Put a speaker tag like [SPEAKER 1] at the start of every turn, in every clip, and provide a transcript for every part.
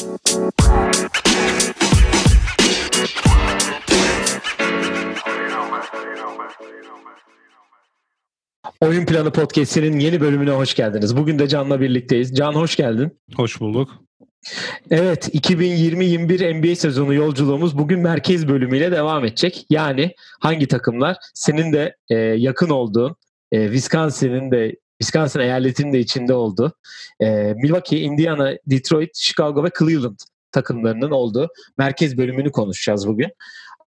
[SPEAKER 1] Oyun Planı Podcast'inin yeni bölümüne hoş geldiniz. Bugün de Can'la birlikteyiz. Can hoş geldin.
[SPEAKER 2] Hoş bulduk.
[SPEAKER 1] Evet, 2020-21 NBA sezonu yolculuğumuz bugün merkez bölümüyle devam edecek. Yani hangi takımlar senin de e, yakın olduğun, e, Wisconsin'in de Wisconsin eyaletinin de içinde olduğu, e, Milwaukee, Indiana, Detroit, Chicago ve Cleveland takımlarının olduğu merkez bölümünü konuşacağız bugün.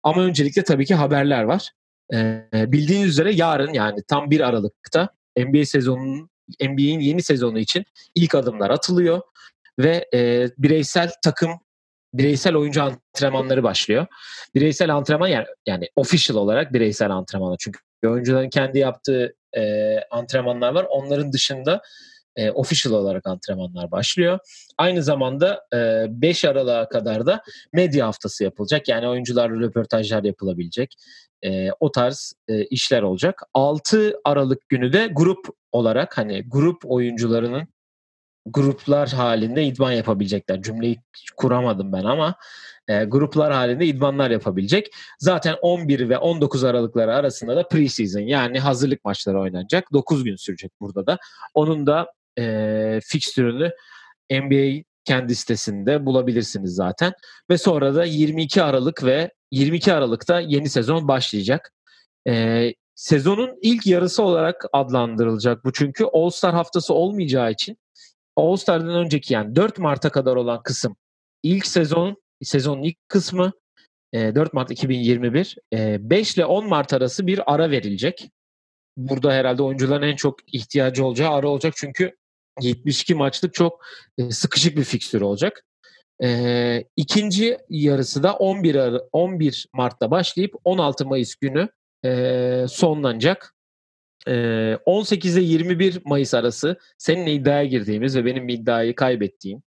[SPEAKER 1] Ama öncelikle tabii ki haberler var. E, bildiğiniz üzere yarın yani tam 1 Aralık'ta NBA sezonunun NBA'in yeni sezonu için ilk adımlar atılıyor ve e, bireysel takım bireysel oyuncu antrenmanları başlıyor. Bireysel antrenman yani, yani official olarak bireysel antrenmanlar. Çünkü oyuncuların kendi yaptığı e, antrenmanlar var. Onların dışında e, official olarak antrenmanlar başlıyor. Aynı zamanda e, 5 Aralık'a kadar da medya haftası yapılacak. Yani oyuncularla röportajlar yapılabilecek. E, o tarz e, işler olacak. 6 Aralık günü de grup olarak hani grup oyuncularının gruplar halinde idman yapabilecekler. Cümleyi kuramadım ben ama e, gruplar halinde idmanlar yapabilecek. Zaten 11 ve 19 Aralıkları arasında da preseason yani hazırlık maçları oynanacak. 9 gün sürecek burada da. Onun da e, fikstürünü NBA kendi sitesinde bulabilirsiniz zaten. Ve sonra da 22 Aralık ve 22 Aralık'ta yeni sezon başlayacak. E, sezonun ilk yarısı olarak adlandırılacak bu çünkü All-Star haftası olmayacağı için All-Star'dan önceki yani 4 Mart'a kadar olan kısım ilk sezon sezonun ilk kısmı 4 Mart 2021 5 ile 10 Mart arası bir ara verilecek. Burada herhalde oyuncuların en çok ihtiyacı olacağı ara olacak çünkü 72 maçlık çok sıkışık bir fikstür olacak. İkinci yarısı da 11 11 Mart'ta başlayıp 16 Mayıs günü sonlanacak. 18 ile 21 Mayıs arası seninle iddiaya girdiğimiz ve benim iddiayı kaybettiğim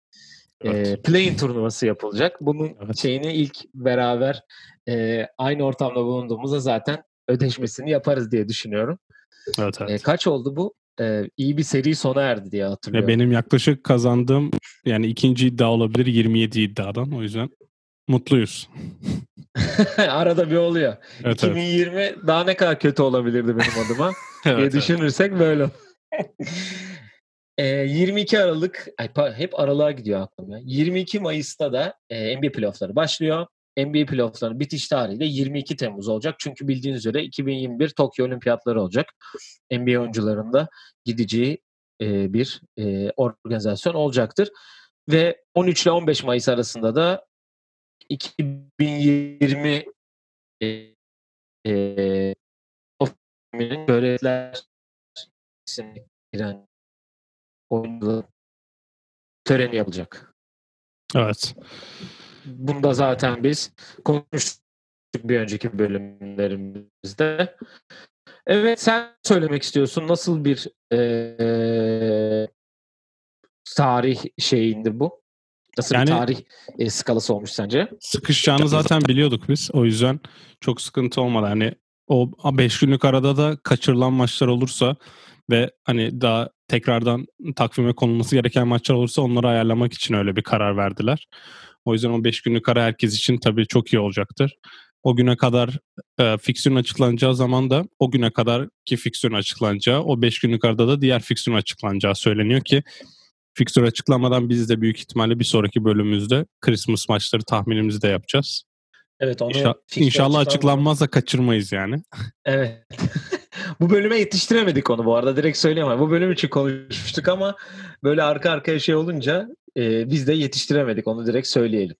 [SPEAKER 1] evet. e, play-in turnuvası yapılacak. Bunun evet. şeyini ilk beraber e, aynı ortamda bulunduğumuzda zaten ödeşmesini yaparız diye düşünüyorum. Evet, evet. E, kaç oldu bu? E, iyi bir seri sona erdi diye hatırlıyorum.
[SPEAKER 2] Ve benim yaklaşık kazandığım yani ikinci iddia olabilir 27 iddiadan o yüzden mutluyuz.
[SPEAKER 1] Arada bir oluyor. Evet, 2020 evet. daha ne kadar kötü olabilirdi benim adıma evet, diye düşünürsek evet. böyle. e, 22 Aralık, ay, hep aralığa gidiyor aklım ya. 22 Mayıs'ta da e, NBA playoffları başlıyor. NBA playofflarının bitiş tarihi de 22 Temmuz olacak. Çünkü bildiğiniz üzere 2021 Tokyo Olimpiyatları olacak. NBA oyuncularında gideceği e, bir e, organizasyon olacaktır. Ve 13 ile 15 Mayıs arasında da 2020 e, e, görevler giren oyuncuların töreni yapılacak.
[SPEAKER 2] Evet.
[SPEAKER 1] Bunda zaten biz konuştuk bir önceki bölümlerimizde. Evet sen söylemek istiyorsun. Nasıl bir e, tarih şeyindi bu? Nasıl yani, bir tarih e, skalası olmuş sence?
[SPEAKER 2] Sıkışacağını zaten biliyorduk biz. O yüzden çok sıkıntı olmadı. Hani o 5 günlük arada da kaçırılan maçlar olursa ve hani daha tekrardan takvime konulması gereken maçlar olursa onları ayarlamak için öyle bir karar verdiler. O yüzden o 5 günlük ara herkes için tabii çok iyi olacaktır. O güne kadar e, fiksiyonun açıklanacağı zaman da o güne kadar ki fiksiyonun açıklanacağı, o 5 günlük arada da diğer fiksiyonun açıklanacağı söyleniyor ki Fixture açıklamadan biz de büyük ihtimalle bir sonraki bölümümüzde Christmas maçları tahminimizi de yapacağız.
[SPEAKER 1] Evet onu
[SPEAKER 2] İnşa- İnşallah açıklanmazsa kaçırmayız yani.
[SPEAKER 1] Evet. bu bölüme yetiştiremedik onu bu arada direkt söyleyemem. Bu bölüm için konuşmuştuk ama böyle arka arkaya şey olunca e, biz de yetiştiremedik onu direkt söyleyelim.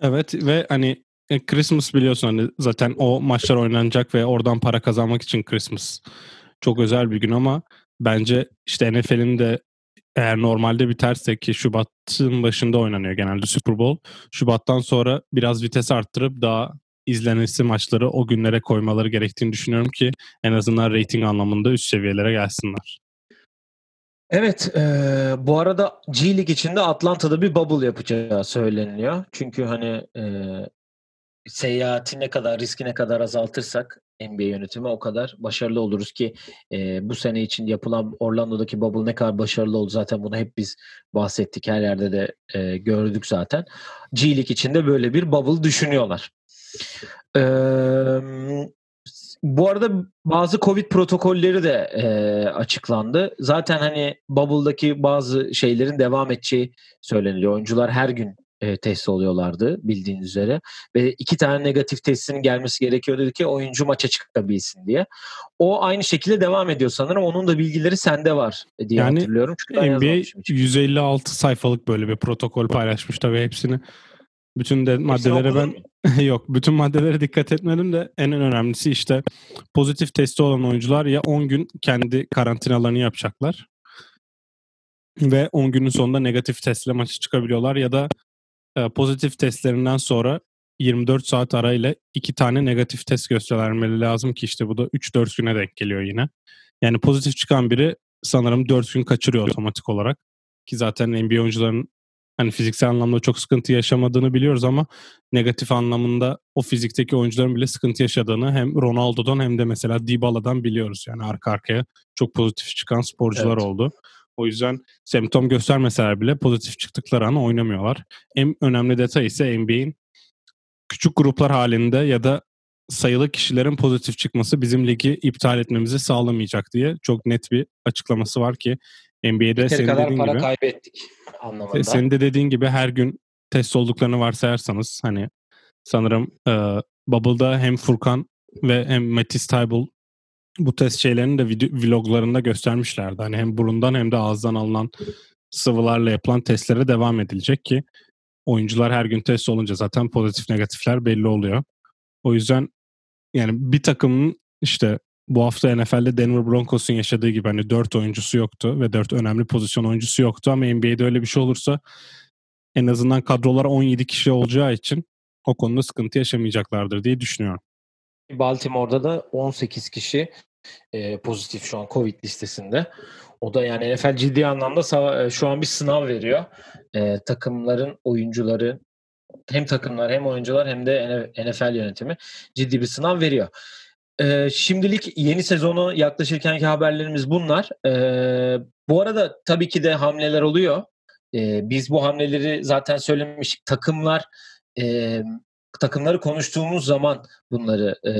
[SPEAKER 2] Evet ve hani e, Christmas biliyorsun hani zaten o maçlar oynanacak ve oradan para kazanmak için Christmas çok özel bir gün ama bence işte NFL'in de eğer normalde biterse ki Şubat'ın başında oynanıyor genelde Super Bowl. Şubat'tan sonra biraz vites arttırıp daha izlenesi maçları o günlere koymaları gerektiğini düşünüyorum ki en azından rating anlamında üst seviyelere gelsinler.
[SPEAKER 1] Evet, e, bu arada G League içinde Atlanta'da bir bubble yapacağı söyleniyor. Çünkü hani e, seyahati ne kadar riski ne kadar azaltırsak NBA yönetimi o kadar başarılı oluruz ki e, bu sene için yapılan Orlando'daki bubble ne kadar başarılı oldu zaten bunu hep biz bahsettik her yerde de e, gördük zaten. G League için de böyle bir bubble düşünüyorlar. E, bu arada bazı Covid protokolleri de e, açıklandı. Zaten hani Bubble'daki bazı şeylerin devam edeceği söyleniliyor. Oyuncular her gün e, test oluyorlardı bildiğiniz üzere. Ve iki tane negatif testinin gelmesi gerekiyordu ki oyuncu maça çıkabilsin diye. O aynı şekilde devam ediyor sanırım. Onun da bilgileri sende var diye yani, hatırlıyorum.
[SPEAKER 2] Çünkü NBA 156 sayfalık böyle bir protokol paylaşmış tabii hepsini. Bütün de maddelere ben yok bütün maddelere dikkat etmedim de en önemlisi işte pozitif testi olan oyuncular ya 10 gün kendi karantinalarını yapacaklar ve 10 günün sonunda negatif testle maçı çıkabiliyorlar ya da e, pozitif testlerinden sonra 24 saat arayla iki tane negatif test göstermeleri lazım ki işte bu da 3-4 güne denk geliyor yine. Yani pozitif çıkan biri sanırım 4 gün kaçırıyor otomatik olarak. Ki zaten NBA oyuncuların hani fiziksel anlamda çok sıkıntı yaşamadığını biliyoruz ama negatif anlamında o fizikteki oyuncuların bile sıkıntı yaşadığını hem Ronaldo'dan hem de mesela Dybala'dan biliyoruz. Yani arka arkaya çok pozitif çıkan sporcular evet. oldu. O yüzden semptom göstermeseler bile pozitif çıktıkları an oynamıyorlar. En önemli detay ise NBA'in küçük gruplar halinde ya da sayılı kişilerin pozitif çıkması bizim ligi iptal etmemizi sağlamayacak diye çok net bir açıklaması var ki NBA'de senin
[SPEAKER 1] kadar para
[SPEAKER 2] gibi
[SPEAKER 1] kaybettik anlamında.
[SPEAKER 2] Senin de dediğin gibi her gün test olduklarını varsayarsanız hani sanırım e, Bubble'da hem Furkan ve hem Metis Tybal bu test şeylerini de video, vloglarında göstermişlerdi. Hani hem burundan hem de ağızdan alınan sıvılarla yapılan testlere devam edilecek ki oyuncular her gün test olunca zaten pozitif negatifler belli oluyor. O yüzden yani bir takımın işte bu hafta NFL'de Denver Broncos'un yaşadığı gibi hani 4 oyuncusu yoktu ve 4 önemli pozisyon oyuncusu yoktu ama NBA'de öyle bir şey olursa en azından kadrolar 17 kişi olacağı için o konuda sıkıntı yaşamayacaklardır diye düşünüyorum.
[SPEAKER 1] Baltimore'da da 18 kişi e, pozitif şu an Covid listesinde. O da yani NFL ciddi anlamda e, şu an bir sınav veriyor. E, takımların oyuncuları hem takımlar hem oyuncular hem de NFL yönetimi ciddi bir sınav veriyor. E, şimdilik yeni sezonu yaklaşırkenki haberlerimiz bunlar. E, bu arada tabii ki de hamleler oluyor. E, biz bu hamleleri zaten söylemiştik. Takımlar e, takımları konuştuğumuz zaman bunları e,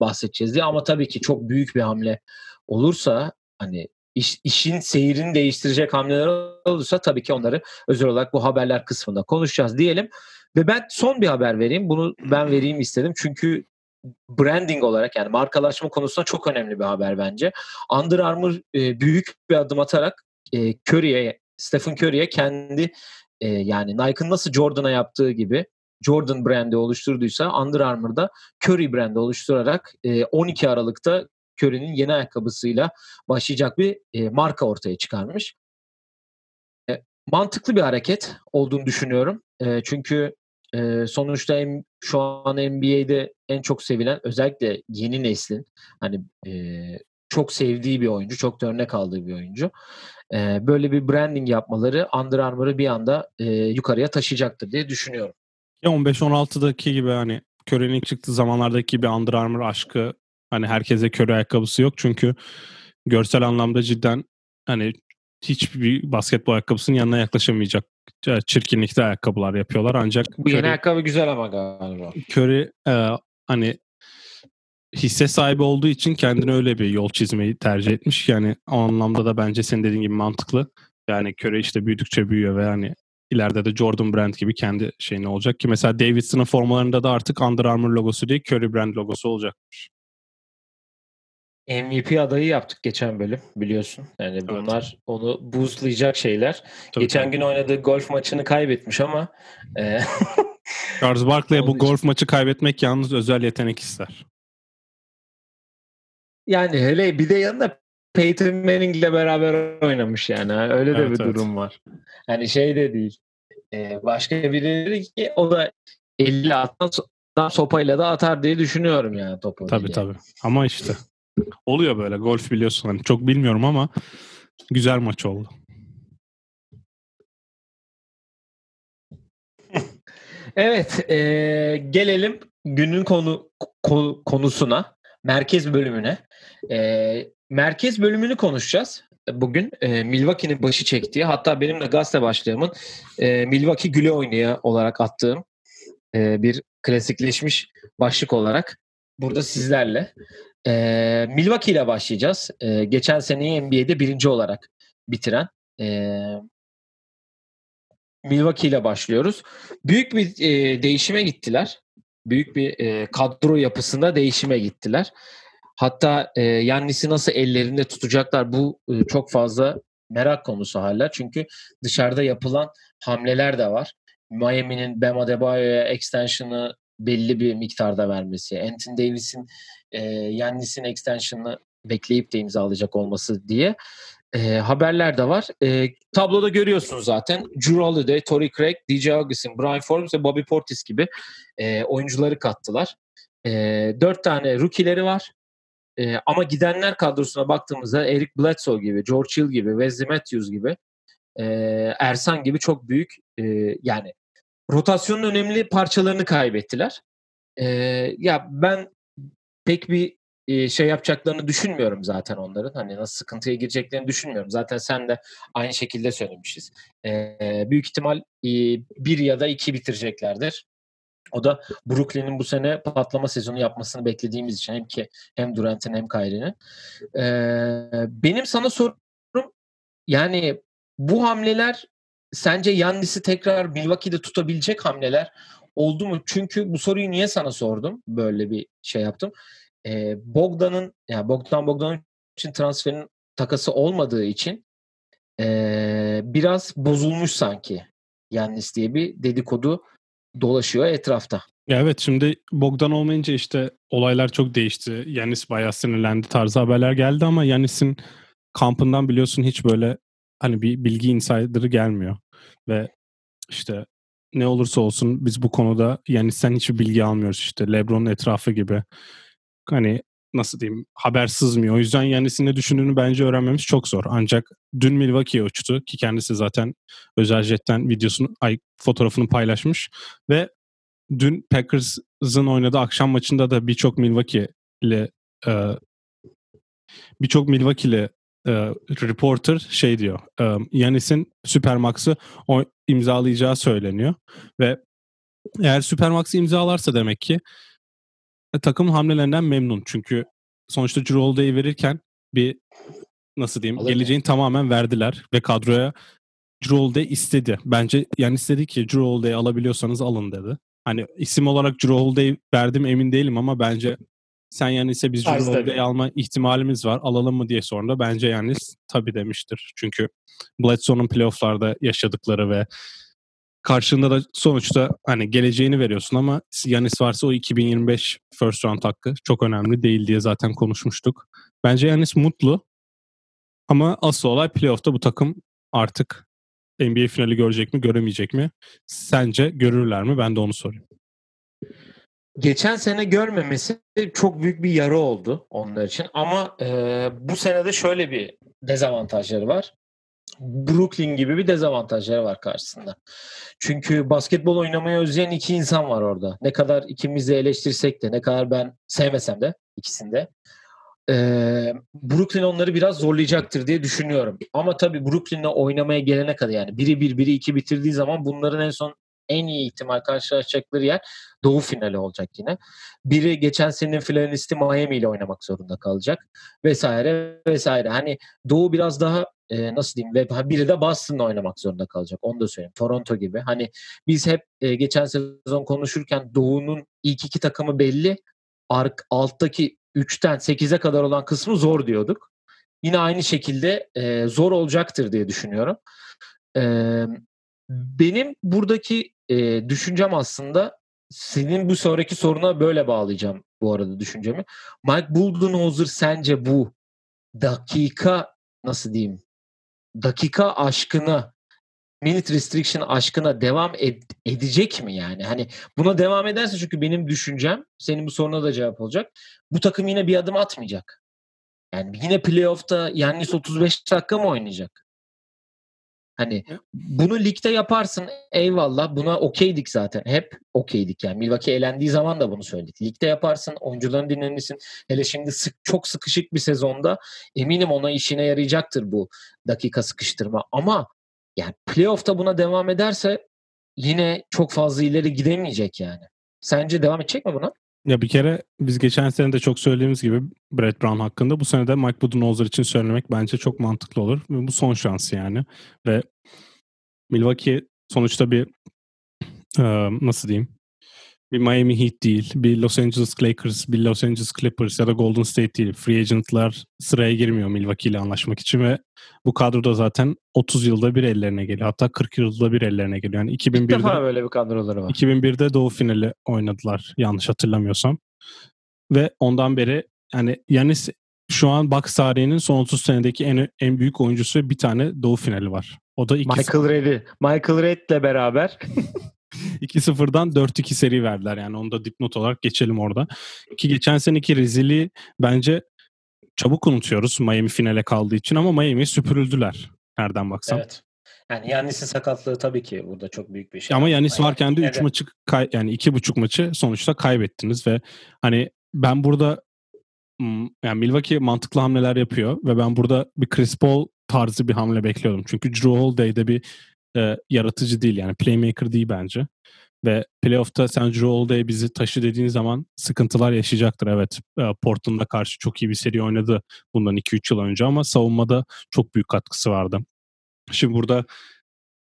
[SPEAKER 1] bahsedeceğiz diye ama tabii ki çok büyük bir hamle olursa hani iş, işin seyrini değiştirecek hamleler olursa tabii ki onları özel olarak bu haberler kısmında konuşacağız diyelim. Ve ben son bir haber vereyim. Bunu ben vereyim istedim. Çünkü branding olarak yani markalaşma konusunda çok önemli bir haber bence. Under Armour e, büyük bir adım atarak e, Curry'e, Stephen Curry'e kendi e, yani Nike'ın nasıl Jordan'a yaptığı gibi Jordan brandi oluşturduysa Under Armour'da Curry brandi oluşturarak 12 Aralık'ta Curry'nin yeni ayakkabısıyla başlayacak bir marka ortaya çıkarmış. Mantıklı bir hareket olduğunu düşünüyorum. Çünkü sonuçta şu an NBA'de en çok sevilen özellikle yeni neslin hani çok sevdiği bir oyuncu, çok da örnek aldığı bir oyuncu. Böyle bir branding yapmaları Under Armour'ı bir anda yukarıya taşıyacaktır diye düşünüyorum.
[SPEAKER 2] Ya 15-16'daki gibi hani Curry'nin çıktığı zamanlardaki bir Under Armour aşkı hani herkese Curry ayakkabısı yok çünkü görsel anlamda cidden hani hiçbir basketbol ayakkabısının yanına yaklaşamayacak çirkinlikte ayakkabılar yapıyorlar ancak
[SPEAKER 1] bu Curry, yeni ayakkabı güzel ama galiba.
[SPEAKER 2] Curry e, hani hisse sahibi olduğu için kendine öyle bir yol çizmeyi tercih etmiş. Yani o anlamda da bence senin dediğin gibi mantıklı. Yani Curry işte büyüdükçe büyüyor ve hani ileride de Jordan Brand gibi kendi şeyine olacak ki mesela Davidson'ın formalarında da artık Under Armour logosu değil Curry Brand logosu olacakmış.
[SPEAKER 1] MVP adayı yaptık geçen bölüm biliyorsun. Yani bunlar evet. onu boostlayacak şeyler. Tabii geçen tabii. gün oynadığı golf maçını kaybetmiş ama e,
[SPEAKER 2] Charles Barkley'e bu golf maçı kaybetmek yalnız özel yetenek ister.
[SPEAKER 1] Yani hele bir de yanında Peyton Manning ile beraber oynamış yani. Öyle de evet, bir evet. durum var. Yani şey de değil. Ee, başka biri ki o da 50 attan sopayla da atar diye düşünüyorum yani topu.
[SPEAKER 2] Tabii diye. tabii. Ama işte oluyor böyle golf biliyorsun. Hani çok bilmiyorum ama güzel maç oldu.
[SPEAKER 1] evet, e, gelelim günün konu, konu konusuna, merkez bölümüne. E, merkez bölümünü konuşacağız bugün. E, Milwaukee'nin başı çektiği, hatta benim de gazete başlığımın e, Milwaukee güle oynaya olarak attığım e, bir klasikleşmiş başlık olarak burada sizlerle. E, Milwaukee ile başlayacağız. E, geçen seneyi NBA'de birinci olarak bitiren e, Milwaukee ile başlıyoruz. Büyük bir e, değişime gittiler. Büyük bir e, kadro yapısında değişime gittiler. Hatta e, Yannis'i nasıl ellerinde tutacaklar bu e, çok fazla merak konusu hala. Çünkü dışarıda yapılan hamleler de var. Miami'nin Bam Adebayo'ya extension'ı belli bir miktarda vermesi, Anthony Davis'in e, Yannis'in extension'ını bekleyip de imzalayacak olması diye e, haberler de var. E, tabloda görüyorsunuz zaten. Drew Holiday, Torrey Craig, DJ Augustin, Brian Forbes ve Bobby Portis gibi e, oyuncuları kattılar. E, dört tane rookie'leri var. E, ama gidenler kadrosuna baktığımızda Eric Bledsoe gibi, George Hill gibi, Wesley Matthews gibi, e, Ersan gibi çok büyük e, yani rotasyonun önemli parçalarını kaybettiler. E, ya ben pek bir şey yapacaklarını düşünmüyorum zaten onların. Hani nasıl sıkıntıya gireceklerini düşünmüyorum. Zaten sen de aynı şekilde söylemişiz. Ee, büyük ihtimal bir ya da iki bitireceklerdir. O da Brooklyn'in bu sene patlama sezonu yapmasını beklediğimiz için hem ki hem Durant'in hem Kyrie'nin. Ee, benim sana sorum yani bu hamleler sence Yannis'i tekrar Milwaukee'de tutabilecek hamleler oldu mu? Çünkü bu soruyu niye sana sordum? Böyle bir şey yaptım e, Bogdan'ın yani Bogdan Bogdan için transferin takası olmadığı için e, biraz bozulmuş sanki Yannis diye bir dedikodu dolaşıyor etrafta.
[SPEAKER 2] Ya evet şimdi Bogdan olmayınca işte olaylar çok değişti. Yanis bayağı sinirlendi tarzı haberler geldi ama Yanis'in kampından biliyorsun hiç böyle hani bir bilgi insider'ı gelmiyor. Ve işte ne olursa olsun biz bu konuda Yanis'ten hiçbir bilgi almıyoruz işte Lebron'un etrafı gibi hani nasıl diyeyim haber sızmıyor. O yüzden Yanis'in düşündüğünü bence öğrenmemiz çok zor. Ancak dün Milwaukee'ye uçtu ki kendisi zaten özel jetten videosunu, ay, fotoğrafını paylaşmış ve dün Packers'ın oynadığı akşam maçında da birçok Milwaukee ile e, birçok Milwaukee ile e, reporter şey diyor. E, Yanis'in Supermax'ı o imzalayacağı söyleniyor ve eğer Supermax'ı imzalarsa demek ki e, takım hamlelerinden memnun. Çünkü sonuçta Drew Holiday'i verirken bir nasıl diyeyim Alır geleceğini tamamen verdiler ve kadroya Drew Holiday istedi. Bence yani istedi ki Drew Holiday'i alabiliyorsanız alın dedi. Hani isim olarak Drew verdim emin değilim ama bence sen yani ise biz Holiday'i alma ihtimalimiz var. Alalım mı diye sordu. Bence yani tabii demiştir. Çünkü Bledsoe'nun playofflarda yaşadıkları ve karşında da sonuçta hani geleceğini veriyorsun ama Yanis varsa o 2025 first round hakkı çok önemli değil diye zaten konuşmuştuk. Bence Yanis mutlu ama asıl olay playoff'ta bu takım artık NBA finali görecek mi göremeyecek mi? Sence görürler mi? Ben de onu sorayım.
[SPEAKER 1] Geçen sene görmemesi çok büyük bir yara oldu onlar için ama e, bu senede şöyle bir dezavantajları var. Brooklyn gibi bir dezavantajları var karşısında. Çünkü basketbol oynamayı özleyen iki insan var orada. Ne kadar ikimiz de eleştirsek de ne kadar ben sevmesem de ikisinde. Ee, Brooklyn onları biraz zorlayacaktır diye düşünüyorum. Ama tabii Brooklyn'le oynamaya gelene kadar yani biri bir biri iki bitirdiği zaman bunların en son en iyi ihtimal karşılaşacakları yer Doğu finali olacak yine. Biri geçen senenin finalisti Miami ile oynamak zorunda kalacak vesaire vesaire. Hani Doğu biraz daha e, nasıl diyeyim ve biri de Boston'la oynamak zorunda kalacak. Onu da söyleyeyim. Toronto gibi. Hani biz hep e, geçen sezon konuşurken Doğu'nun ilk iki takımı belli. Ark, alttaki 3'ten 8'e kadar olan kısmı zor diyorduk. Yine aynı şekilde e, zor olacaktır diye düşünüyorum. E, benim buradaki e, düşüncem aslında senin bu sonraki soruna böyle bağlayacağım bu arada düşüncemi. Mike Budenholzer sence bu dakika nasıl diyeyim dakika aşkına minute restriction aşkına devam ed- edecek mi yani? Hani buna devam ederse çünkü benim düşüncem senin bu soruna da cevap olacak. Bu takım yine bir adım atmayacak. Yani yine playoff'ta Yannis 35 dakika mı oynayacak? Hani bunu ligde yaparsın eyvallah buna okeydik zaten. Hep okeydik yani. Milwaukee elendiği zaman da bunu söyledik. Ligde yaparsın oyuncuların dinlenirsin. Hele şimdi sık, çok sıkışık bir sezonda eminim ona işine yarayacaktır bu dakika sıkıştırma. Ama yani playoff'ta buna devam ederse yine çok fazla ileri gidemeyecek yani. Sence devam edecek mi buna?
[SPEAKER 2] Ya bir kere biz geçen sene de çok söylediğimiz gibi Brett Brown hakkında bu sene de Mike Budenholzer için söylemek bence çok mantıklı olur. Bu son şansı yani. Ve Milwaukee sonuçta bir nasıl diyeyim bir Miami Heat değil, bir Los Angeles Lakers, bir Los Angeles Clippers ya da Golden State değil. Free agentlar sıraya girmiyor Milwaukee ile anlaşmak için ve bu kadroda zaten 30 yılda bir ellerine geliyor. Hatta 40 yılda bir ellerine geliyor. Yani 2001'de, İlk
[SPEAKER 1] defa böyle bir kadroları var.
[SPEAKER 2] 2001'de Doğu finali oynadılar yanlış hatırlamıyorsam. Ve ondan beri yani Yanis şu an Bucks tarihinin son 30 senedeki en en büyük oyuncusu bir tane Doğu finali var. O da
[SPEAKER 1] iki Michael Red'i. Michael Red'le beraber
[SPEAKER 2] 2-0'dan 4-2 seri verdiler. Yani onu da dipnot olarak geçelim orada. Ki geçen seneki rezili bence çabuk unutuyoruz Miami finale kaldığı için ama Miami'yi süpürüldüler. Nereden baksan.
[SPEAKER 1] Evet. Yani Yannis'in sakatlığı tabii ki burada çok büyük bir şey.
[SPEAKER 2] Ama Yannis varken de 3 maçı kay- yani 2,5 maçı sonuçta kaybettiniz ve hani ben burada yani Milwaukee mantıklı hamleler yapıyor ve ben burada bir Chris Paul tarzı bir hamle bekliyordum. Çünkü Drew Holiday'de bir e, yaratıcı değil yani playmaker değil bence. Ve playoff'ta sen Drew Holiday bizi taşı dediğin zaman sıkıntılar yaşayacaktır. Evet e, Portland'a karşı çok iyi bir seri oynadı bundan 2-3 yıl önce ama savunmada çok büyük katkısı vardı. Şimdi burada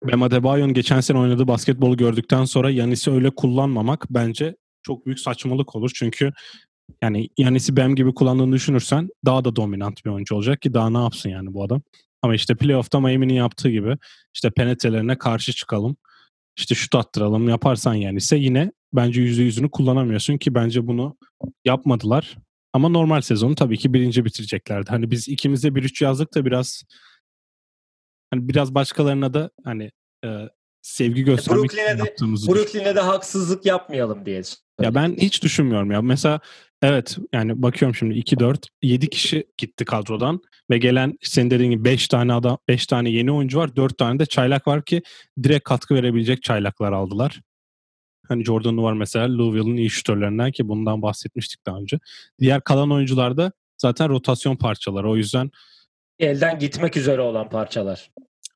[SPEAKER 2] Bam Adebayo'nun geçen sene oynadığı basketbolu gördükten sonra Yanis'i öyle kullanmamak bence çok büyük saçmalık olur. Çünkü yani Yanis'i Bam gibi kullandığını düşünürsen daha da dominant bir oyuncu olacak ki daha ne yapsın yani bu adam. Ama işte playoff'ta Miami'nin yaptığı gibi işte penetrelerine karşı çıkalım. İşte şut attıralım yaparsan yani ise yine bence yüzde yüzünü kullanamıyorsun ki bence bunu yapmadılar. Ama normal sezonu tabii ki birinci bitireceklerdi. Hani biz ikimiz bir üç yazdık da biraz hani biraz başkalarına da hani e, sevgi göstermek
[SPEAKER 1] Brooklyn'e de, Brooklyn'e de haksızlık yapmayalım diye.
[SPEAKER 2] Ya ben hiç düşünmüyorum ya. Mesela evet yani bakıyorum şimdi 2 4 7 kişi gitti kadrodan ve gelen senin dediğin gibi 5 tane adam 5 tane yeni oyuncu var. 4 tane de çaylak var ki direkt katkı verebilecek çaylaklar aldılar. Hani Jordan var mesela Louisville'ın iyi şütörlerinden ki bundan bahsetmiştik daha önce. Diğer kalan oyuncular da zaten rotasyon parçaları. O yüzden
[SPEAKER 1] elden gitmek üzere olan parçalar.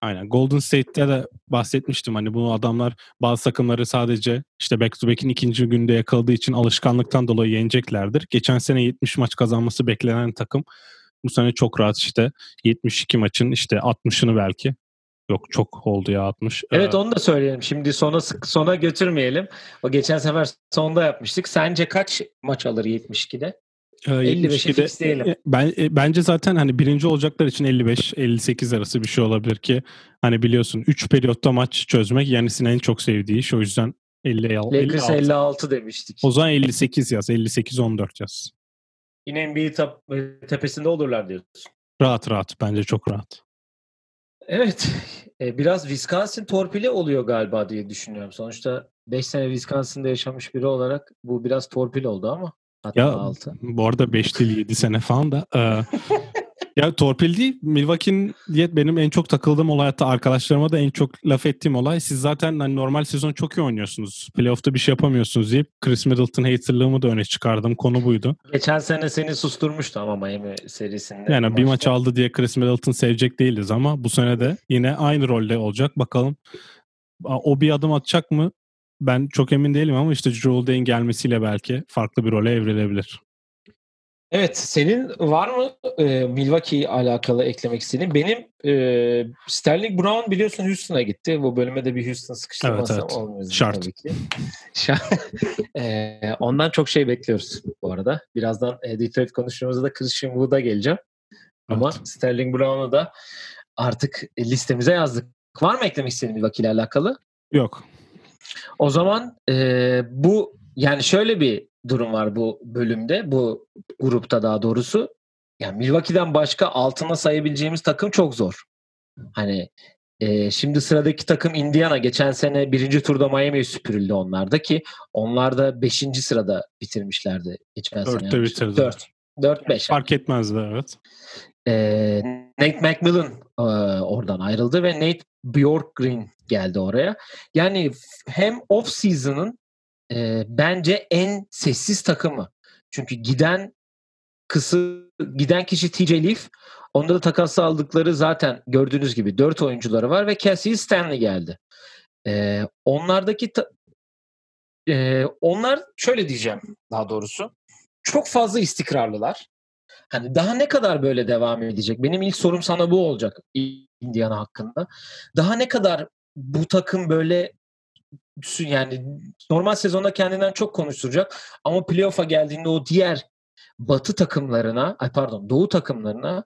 [SPEAKER 2] Aynen. Golden State'te de bahsetmiştim. Hani bunu adamlar bazı takımları sadece işte back to back'in ikinci günde yakaladığı için alışkanlıktan dolayı yeneceklerdir. Geçen sene 70 maç kazanması beklenen takım bu sene çok rahat işte 72 maçın işte 60'ını belki Yok çok oldu ya 60.
[SPEAKER 1] Evet ee, onu da söyleyelim. Şimdi sona sona götürmeyelim. O geçen sefer sonda yapmıştık. Sence kaç maç alır 72'de? 55'i fixleyelim.
[SPEAKER 2] Ben, e, bence zaten hani birinci olacaklar için 55-58 arası bir şey olabilir ki hani biliyorsun 3 periyotta maç çözmek Yanis'in en çok sevdiği iş. O yüzden 50
[SPEAKER 1] Lakers 56 demiştik.
[SPEAKER 2] O zaman 58 yaz. 58-14 yaz.
[SPEAKER 1] Yine NBA tepesinde olurlar diyorsun.
[SPEAKER 2] Rahat rahat. Bence çok rahat.
[SPEAKER 1] Evet. E, biraz Wisconsin torpili oluyor galiba diye düşünüyorum. Sonuçta 5 sene Wisconsin'de yaşamış biri olarak bu biraz torpil oldu ama.
[SPEAKER 2] Hatta ya 6. bu arada 5 değil 7 sene falan da. E, ya torpil değil. Milwaukee'nin benim en çok takıldığım olay hatta arkadaşlarıma da en çok laf ettiğim olay. Siz zaten hani normal sezon çok iyi oynuyorsunuz. Playoff'ta bir şey yapamıyorsunuz deyip Chris Middleton haterlığımı da öne çıkardım. Konu buydu.
[SPEAKER 1] Geçen sene seni susturmuştu ama Miami serisinde.
[SPEAKER 2] Yani maçta. bir maç aldı diye Chris Middleton sevecek değiliz ama bu sene de yine aynı rolde olacak. Bakalım o bir adım atacak mı? Ben çok emin değilim ama işte Joel Day'in gelmesiyle belki farklı bir role evrilebilir.
[SPEAKER 1] Evet, senin var mı e, Milwaukee alakalı eklemek istediğin? Benim e, Sterling Brown biliyorsun Houston'a gitti. Bu bölüme de bir Houston sıkıştırması evet, evet. olmuyor
[SPEAKER 2] Şart. tabii ki.
[SPEAKER 1] e, ondan çok şey bekliyoruz bu arada. Birazdan e, Detroit konuştuğumuzda da Christian Wood'a geleceğim. Ama evet. Sterling Brown'u da artık listemize yazdık. Var mı eklemek istediğin Milwaukee ile alakalı?
[SPEAKER 2] Yok.
[SPEAKER 1] O zaman e, bu yani şöyle bir durum var bu bölümde, bu grupta daha doğrusu. Yani Milwaukee'den başka altına sayabileceğimiz takım çok zor. Hani e, şimdi sıradaki takım Indiana. Geçen sene birinci turda Miami'ye süpürüldü onlarda ki onlar da beşinci sırada bitirmişlerdi. Geçen
[SPEAKER 2] Dörtte bitirdi. Dört.
[SPEAKER 1] Dört beş.
[SPEAKER 2] Fark etmezdi evet.
[SPEAKER 1] E, Nate McMillan e, oradan ayrıldı ve Nate Bjorkgren geldi oraya. Yani hem off season'ın e, bence en sessiz takımı. Çünkü giden kısı giden kişi TJ Leaf. Onda da takasla aldıkları zaten gördüğünüz gibi dört oyuncuları var ve Cassie Stanley geldi. Ee, onlardaki ta- e, onlar şöyle diyeceğim daha doğrusu. Çok fazla istikrarlılar. Hani daha ne kadar böyle devam edecek? Benim ilk sorum sana bu olacak Indiana hakkında. Daha ne kadar bu takım böyle yani normal sezonda kendinden çok konuşturacak ama playoff'a geldiğinde o diğer batı takımlarına, ay pardon doğu takımlarına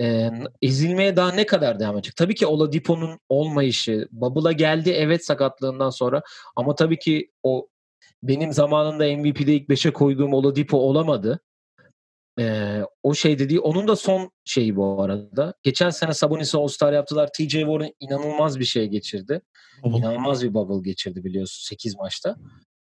[SPEAKER 1] e, ezilmeye daha ne kadar devam edecek? Tabii ki Oladipo'nun olmayışı, Bubble'a geldi evet sakatlığından sonra ama tabii ki o benim zamanında MVP'de ilk 5'e koyduğum Oladipo olamadı. Ee, o şey dediği onun da son şeyi bu arada. Geçen sene Sabonis'e All-Star yaptılar. TJ Warren inanılmaz bir şey geçirdi. Bubble. İnanılmaz bir bubble geçirdi biliyorsun 8 maçta.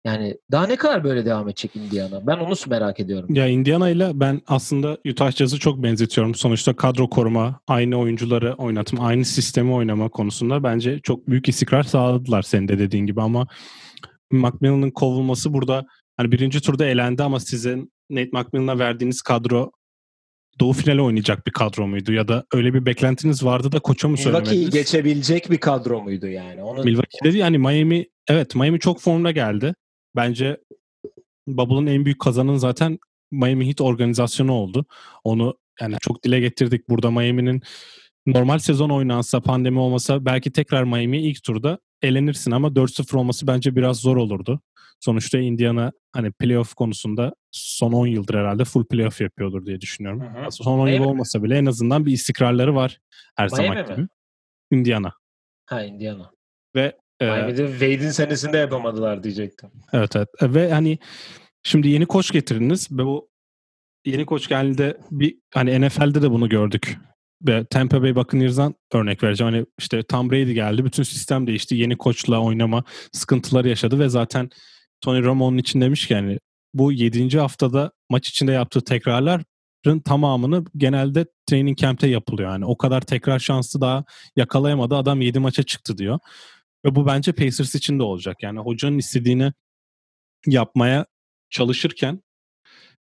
[SPEAKER 1] Yani daha ne kadar böyle devam edecek Indiana? Ben onu merak ediyorum.
[SPEAKER 2] Ya Indiana ile ben aslında Utah Jazz'ı çok benzetiyorum. Sonuçta kadro koruma, aynı oyuncuları oynatma, aynı sistemi oynama konusunda bence çok büyük istikrar sağladılar senin de dediğin gibi ama McMillan'ın kovulması burada hani birinci turda elendi ama sizin Nate McMillan'a verdiğiniz kadro Doğu finale oynayacak bir kadro muydu ya da öyle bir beklentiniz vardı da koça mı söylemediniz?
[SPEAKER 1] Milwaukee'yi geçebilecek bir kadro muydu yani?
[SPEAKER 2] Onu... Milwaukee dedi yani Miami evet Miami çok formda geldi. Bence Bubble'ın en büyük kazanın zaten Miami Heat organizasyonu oldu. Onu yani çok dile getirdik. Burada Miami'nin normal sezon oynansa, pandemi olmasa belki tekrar Miami ilk turda elenirsin ama 4-0 olması bence biraz zor olurdu. Sonuçta Indiana hani playoff konusunda son 10 yıldır herhalde full playoff yapıyordur diye düşünüyorum. Hı hı. Son 10 Miami yıl olmasa bile en azından bir istikrarları var her Miami zaman gibi. Indiana.
[SPEAKER 1] Ha Indiana.
[SPEAKER 2] Ve
[SPEAKER 1] Miami'de e, Wade'in senesinde yapamadılar diyecektim.
[SPEAKER 2] Evet evet. Ve hani şimdi yeni koç getirdiniz ve bu yeni koç geldiğinde bir hani NFL'de de bunu gördük. Ve Tampa Bay Buccaneers'dan örnek vereceğim. Hani işte Tom Brady geldi. Bütün sistem değişti. Yeni koçla oynama sıkıntıları yaşadı ve zaten Tony Romo onun için demiş ki yani bu 7. haftada maç içinde yaptığı tekrarların tamamını genelde training camp'te yapılıyor. Yani o kadar tekrar şansı daha yakalayamadı. Adam 7 maça çıktı diyor. Ve bu bence Pacers için de olacak. Yani hocanın istediğini yapmaya çalışırken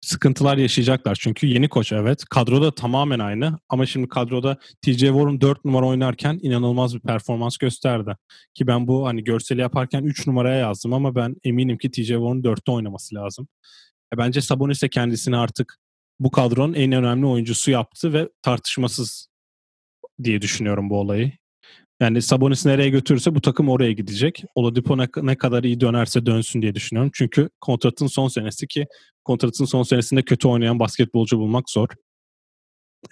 [SPEAKER 2] sıkıntılar yaşayacaklar. Çünkü yeni koç evet. Kadroda tamamen aynı ama şimdi kadroda TJ Warren 4 numara oynarken inanılmaz bir performans gösterdi. Ki ben bu hani görseli yaparken 3 numaraya yazdım ama ben eminim ki TJ Warren 4'te oynaması lazım. E bence Sabonis de kendisini artık bu kadronun en önemli oyuncusu yaptı ve tartışmasız diye düşünüyorum bu olayı. Yani Sabonis nereye götürürse bu takım oraya gidecek. Oladipo ne, ne kadar iyi dönerse dönsün diye düşünüyorum. Çünkü kontratın son senesi ki kontratın son senesinde kötü oynayan basketbolcu bulmak zor.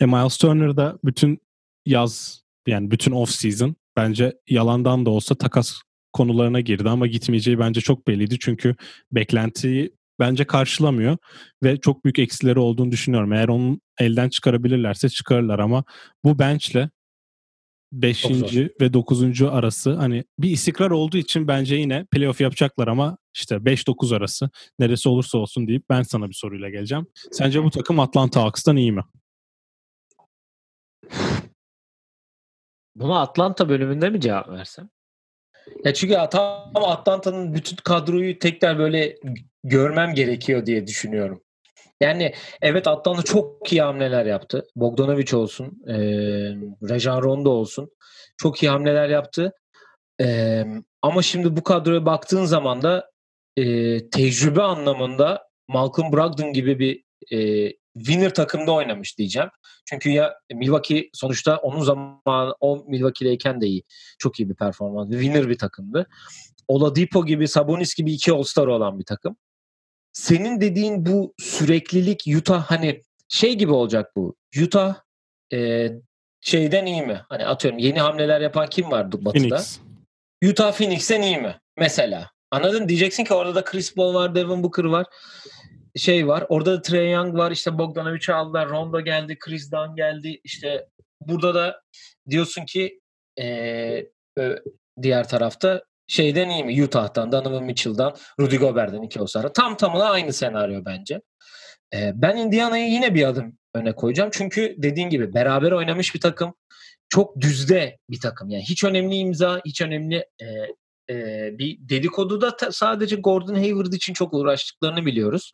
[SPEAKER 2] E Miles Turner da bütün yaz yani bütün off season bence yalandan da olsa takas konularına girdi ama gitmeyeceği bence çok belliydi. Çünkü beklentiyi bence karşılamıyor ve çok büyük eksileri olduğunu düşünüyorum. Eğer onu elden çıkarabilirlerse çıkarırlar ama bu benchle 5. ve 9. arası hani bir istikrar olduğu için bence yine playoff yapacaklar ama işte 5-9 arası neresi olursa olsun deyip ben sana bir soruyla geleceğim. Sence bu takım Atlanta Hawks'tan iyi mi?
[SPEAKER 1] Buna Atlanta bölümünde mi cevap versem? Ya çünkü tam Atlanta'nın bütün kadroyu tekrar böyle görmem gerekiyor diye düşünüyorum. Yani evet Atlanta çok iyi hamleler yaptı. Bogdanovic olsun, e, Rajan Rondo olsun. Çok iyi hamleler yaptı. E, ama şimdi bu kadroya baktığın zaman da e, tecrübe anlamında Malcolm Brogdon gibi bir e, winner takımda oynamış diyeceğim. Çünkü ya Milwaukee sonuçta onun zamanı o Milwaukee'deyken de iyi. Çok iyi bir performans. Winner bir takımdı. Oladipo gibi, Sabonis gibi iki All-Star olan bir takım senin dediğin bu süreklilik Utah hani şey gibi olacak bu. Utah e, şeyden iyi mi? Hani atıyorum yeni hamleler yapan kim vardı Batı'da? Phoenix. Utah Phoenix'ten iyi mi? Mesela. Anladın? Diyeceksin ki orada da Chris Paul var, Devin Booker var. Şey var. Orada da Trey Young var. İşte Bogdanovic'i aldılar. Rondo geldi. Chris Dunn geldi. İşte burada da diyorsun ki ee, diğer tarafta şeyden iyi mi? Utah'tan, Donovan Mitchell'dan, Rudy Gobert'den iki Osara. Tam tamına aynı senaryo bence. Ee, ben Indiana'yı yine bir adım öne koyacağım. Çünkü dediğin gibi beraber oynamış bir takım. Çok düzde bir takım. Yani hiç önemli imza, hiç önemli e, e, bir dedikodu da sadece Gordon Hayward için çok uğraştıklarını biliyoruz.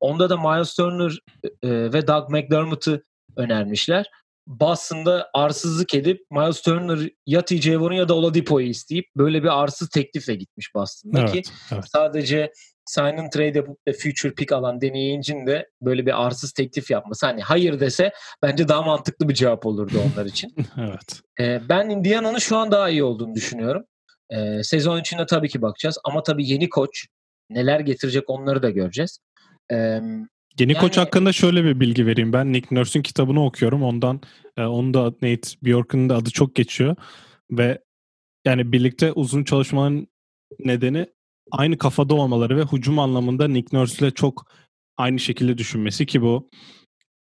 [SPEAKER 1] Onda da Miles Turner e, ve Doug McDermott'ı önermişler. Boston'da arsızlık edip Miles Turner ya TJ Warren ya da Oladipo'yu isteyip böyle bir arsız teklifle gitmiş Boston'da
[SPEAKER 2] evet,
[SPEAKER 1] ki
[SPEAKER 2] evet.
[SPEAKER 1] sadece sign and trade yapıp da future pick alan Danny Ainge'in de böyle bir arsız teklif yapması. Hani hayır dese bence daha mantıklı bir cevap olurdu onlar için.
[SPEAKER 2] evet.
[SPEAKER 1] Ee, ben Indiana'nın şu an daha iyi olduğunu düşünüyorum. Ee, sezon içinde tabii ki bakacağız. Ama tabii yeni koç neler getirecek onları da göreceğiz. Ee,
[SPEAKER 2] Yeni
[SPEAKER 1] Yani-
[SPEAKER 2] koç hakkında şöyle bir bilgi vereyim. Ben Nick Nurse'ün kitabını okuyorum. Ondan e, onun da Nate Bjork'un da adı çok geçiyor ve yani birlikte uzun çalışmanın nedeni aynı kafada olmaları ve hücum anlamında Nick Nurse ile çok aynı şekilde düşünmesi ki bu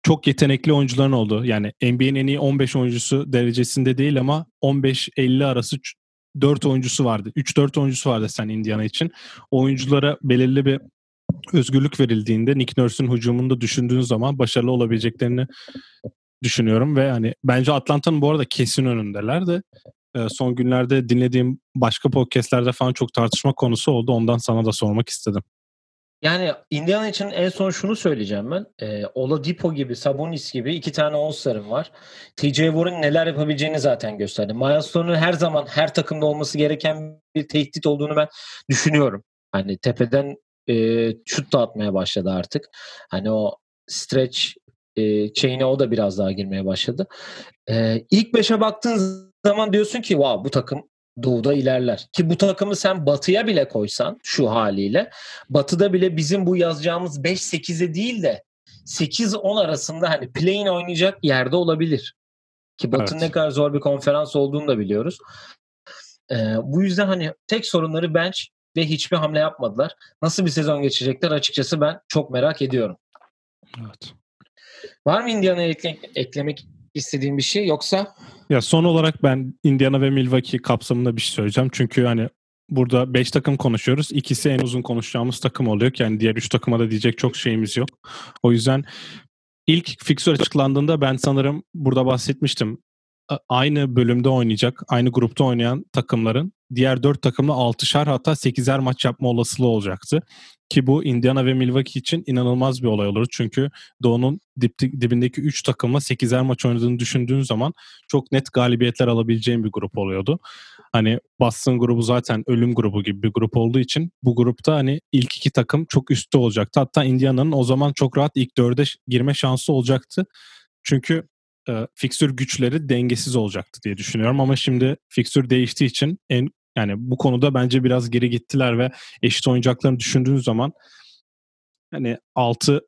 [SPEAKER 2] çok yetenekli oyuncuların oldu. Yani NBA'nin en iyi 15 oyuncusu derecesinde değil ama 15-50 arası 4 oyuncusu vardı. 3-4 oyuncusu vardı sen Indiana için. Oyunculara belirli bir özgürlük verildiğinde Nick Nurse'ün hücumunda düşündüğün zaman başarılı olabileceklerini düşünüyorum ve hani bence Atlanta'nın bu arada kesin önündeler de e, son günlerde dinlediğim başka podcastlerde falan çok tartışma konusu oldu. Ondan sana da sormak istedim.
[SPEAKER 1] Yani Indiana için en son şunu söyleyeceğim ben. Ee, Oladipo gibi, Sabonis gibi iki tane All-Star'ım var. TJ Warren neler yapabileceğini zaten gösterdi. Miles her zaman her takımda olması gereken bir tehdit olduğunu ben düşünüyorum. Hani tepeden e, şut da atmaya başladı artık. Hani o stretch e, chain'e o da biraz daha girmeye başladı. E, ilk beşe baktığın zaman diyorsun ki wow, bu takım doğuda ilerler. Ki bu takımı sen batıya bile koysan şu haliyle batıda bile bizim bu yazacağımız 5-8'e değil de 8-10 arasında hani play-in oynayacak yerde olabilir. Ki Batı'nın
[SPEAKER 2] Evet.
[SPEAKER 1] ne kadar zor bir konferans olduğunu da biliyoruz. Ee, bu yüzden hani tek sorunları bench ve hiçbir hamle yapmadılar. Nasıl bir sezon geçecekler açıkçası ben çok merak ediyorum.
[SPEAKER 2] Evet.
[SPEAKER 1] Var mı Indiana'ya ekle- eklemek istediğin bir şey yoksa
[SPEAKER 2] Ya son olarak ben Indiana ve Milwaukee kapsamında bir şey söyleyeceğim. Çünkü hani burada 5 takım konuşuyoruz. İkisi en uzun konuşacağımız takım oluyor. Yani diğer 3 takıma da diyecek çok şeyimiz yok. O yüzden ilk fixture açıklandığında ben sanırım burada bahsetmiştim. Aynı bölümde oynayacak, aynı grupta oynayan takımların diğer 4 takımla 6'şar hatta 8'er maç yapma olasılığı olacaktı. Ki bu Indiana ve Milwaukee için inanılmaz bir olay olur. Çünkü Doğu'nun dip- dibindeki 3 takımla 8'er maç oynadığını düşündüğün zaman çok net galibiyetler alabileceğin bir grup oluyordu. Hani Boston grubu zaten ölüm grubu gibi bir grup olduğu için bu grupta hani ilk iki takım çok üstte olacaktı. Hatta Indiana'nın o zaman çok rahat ilk dörde girme şansı olacaktı. Çünkü e, fikstür güçleri dengesiz olacaktı diye düşünüyorum ama şimdi fikstür değiştiği için en yani bu konuda bence biraz geri gittiler ve eşit oynayacaklarını düşündüğün zaman hani 6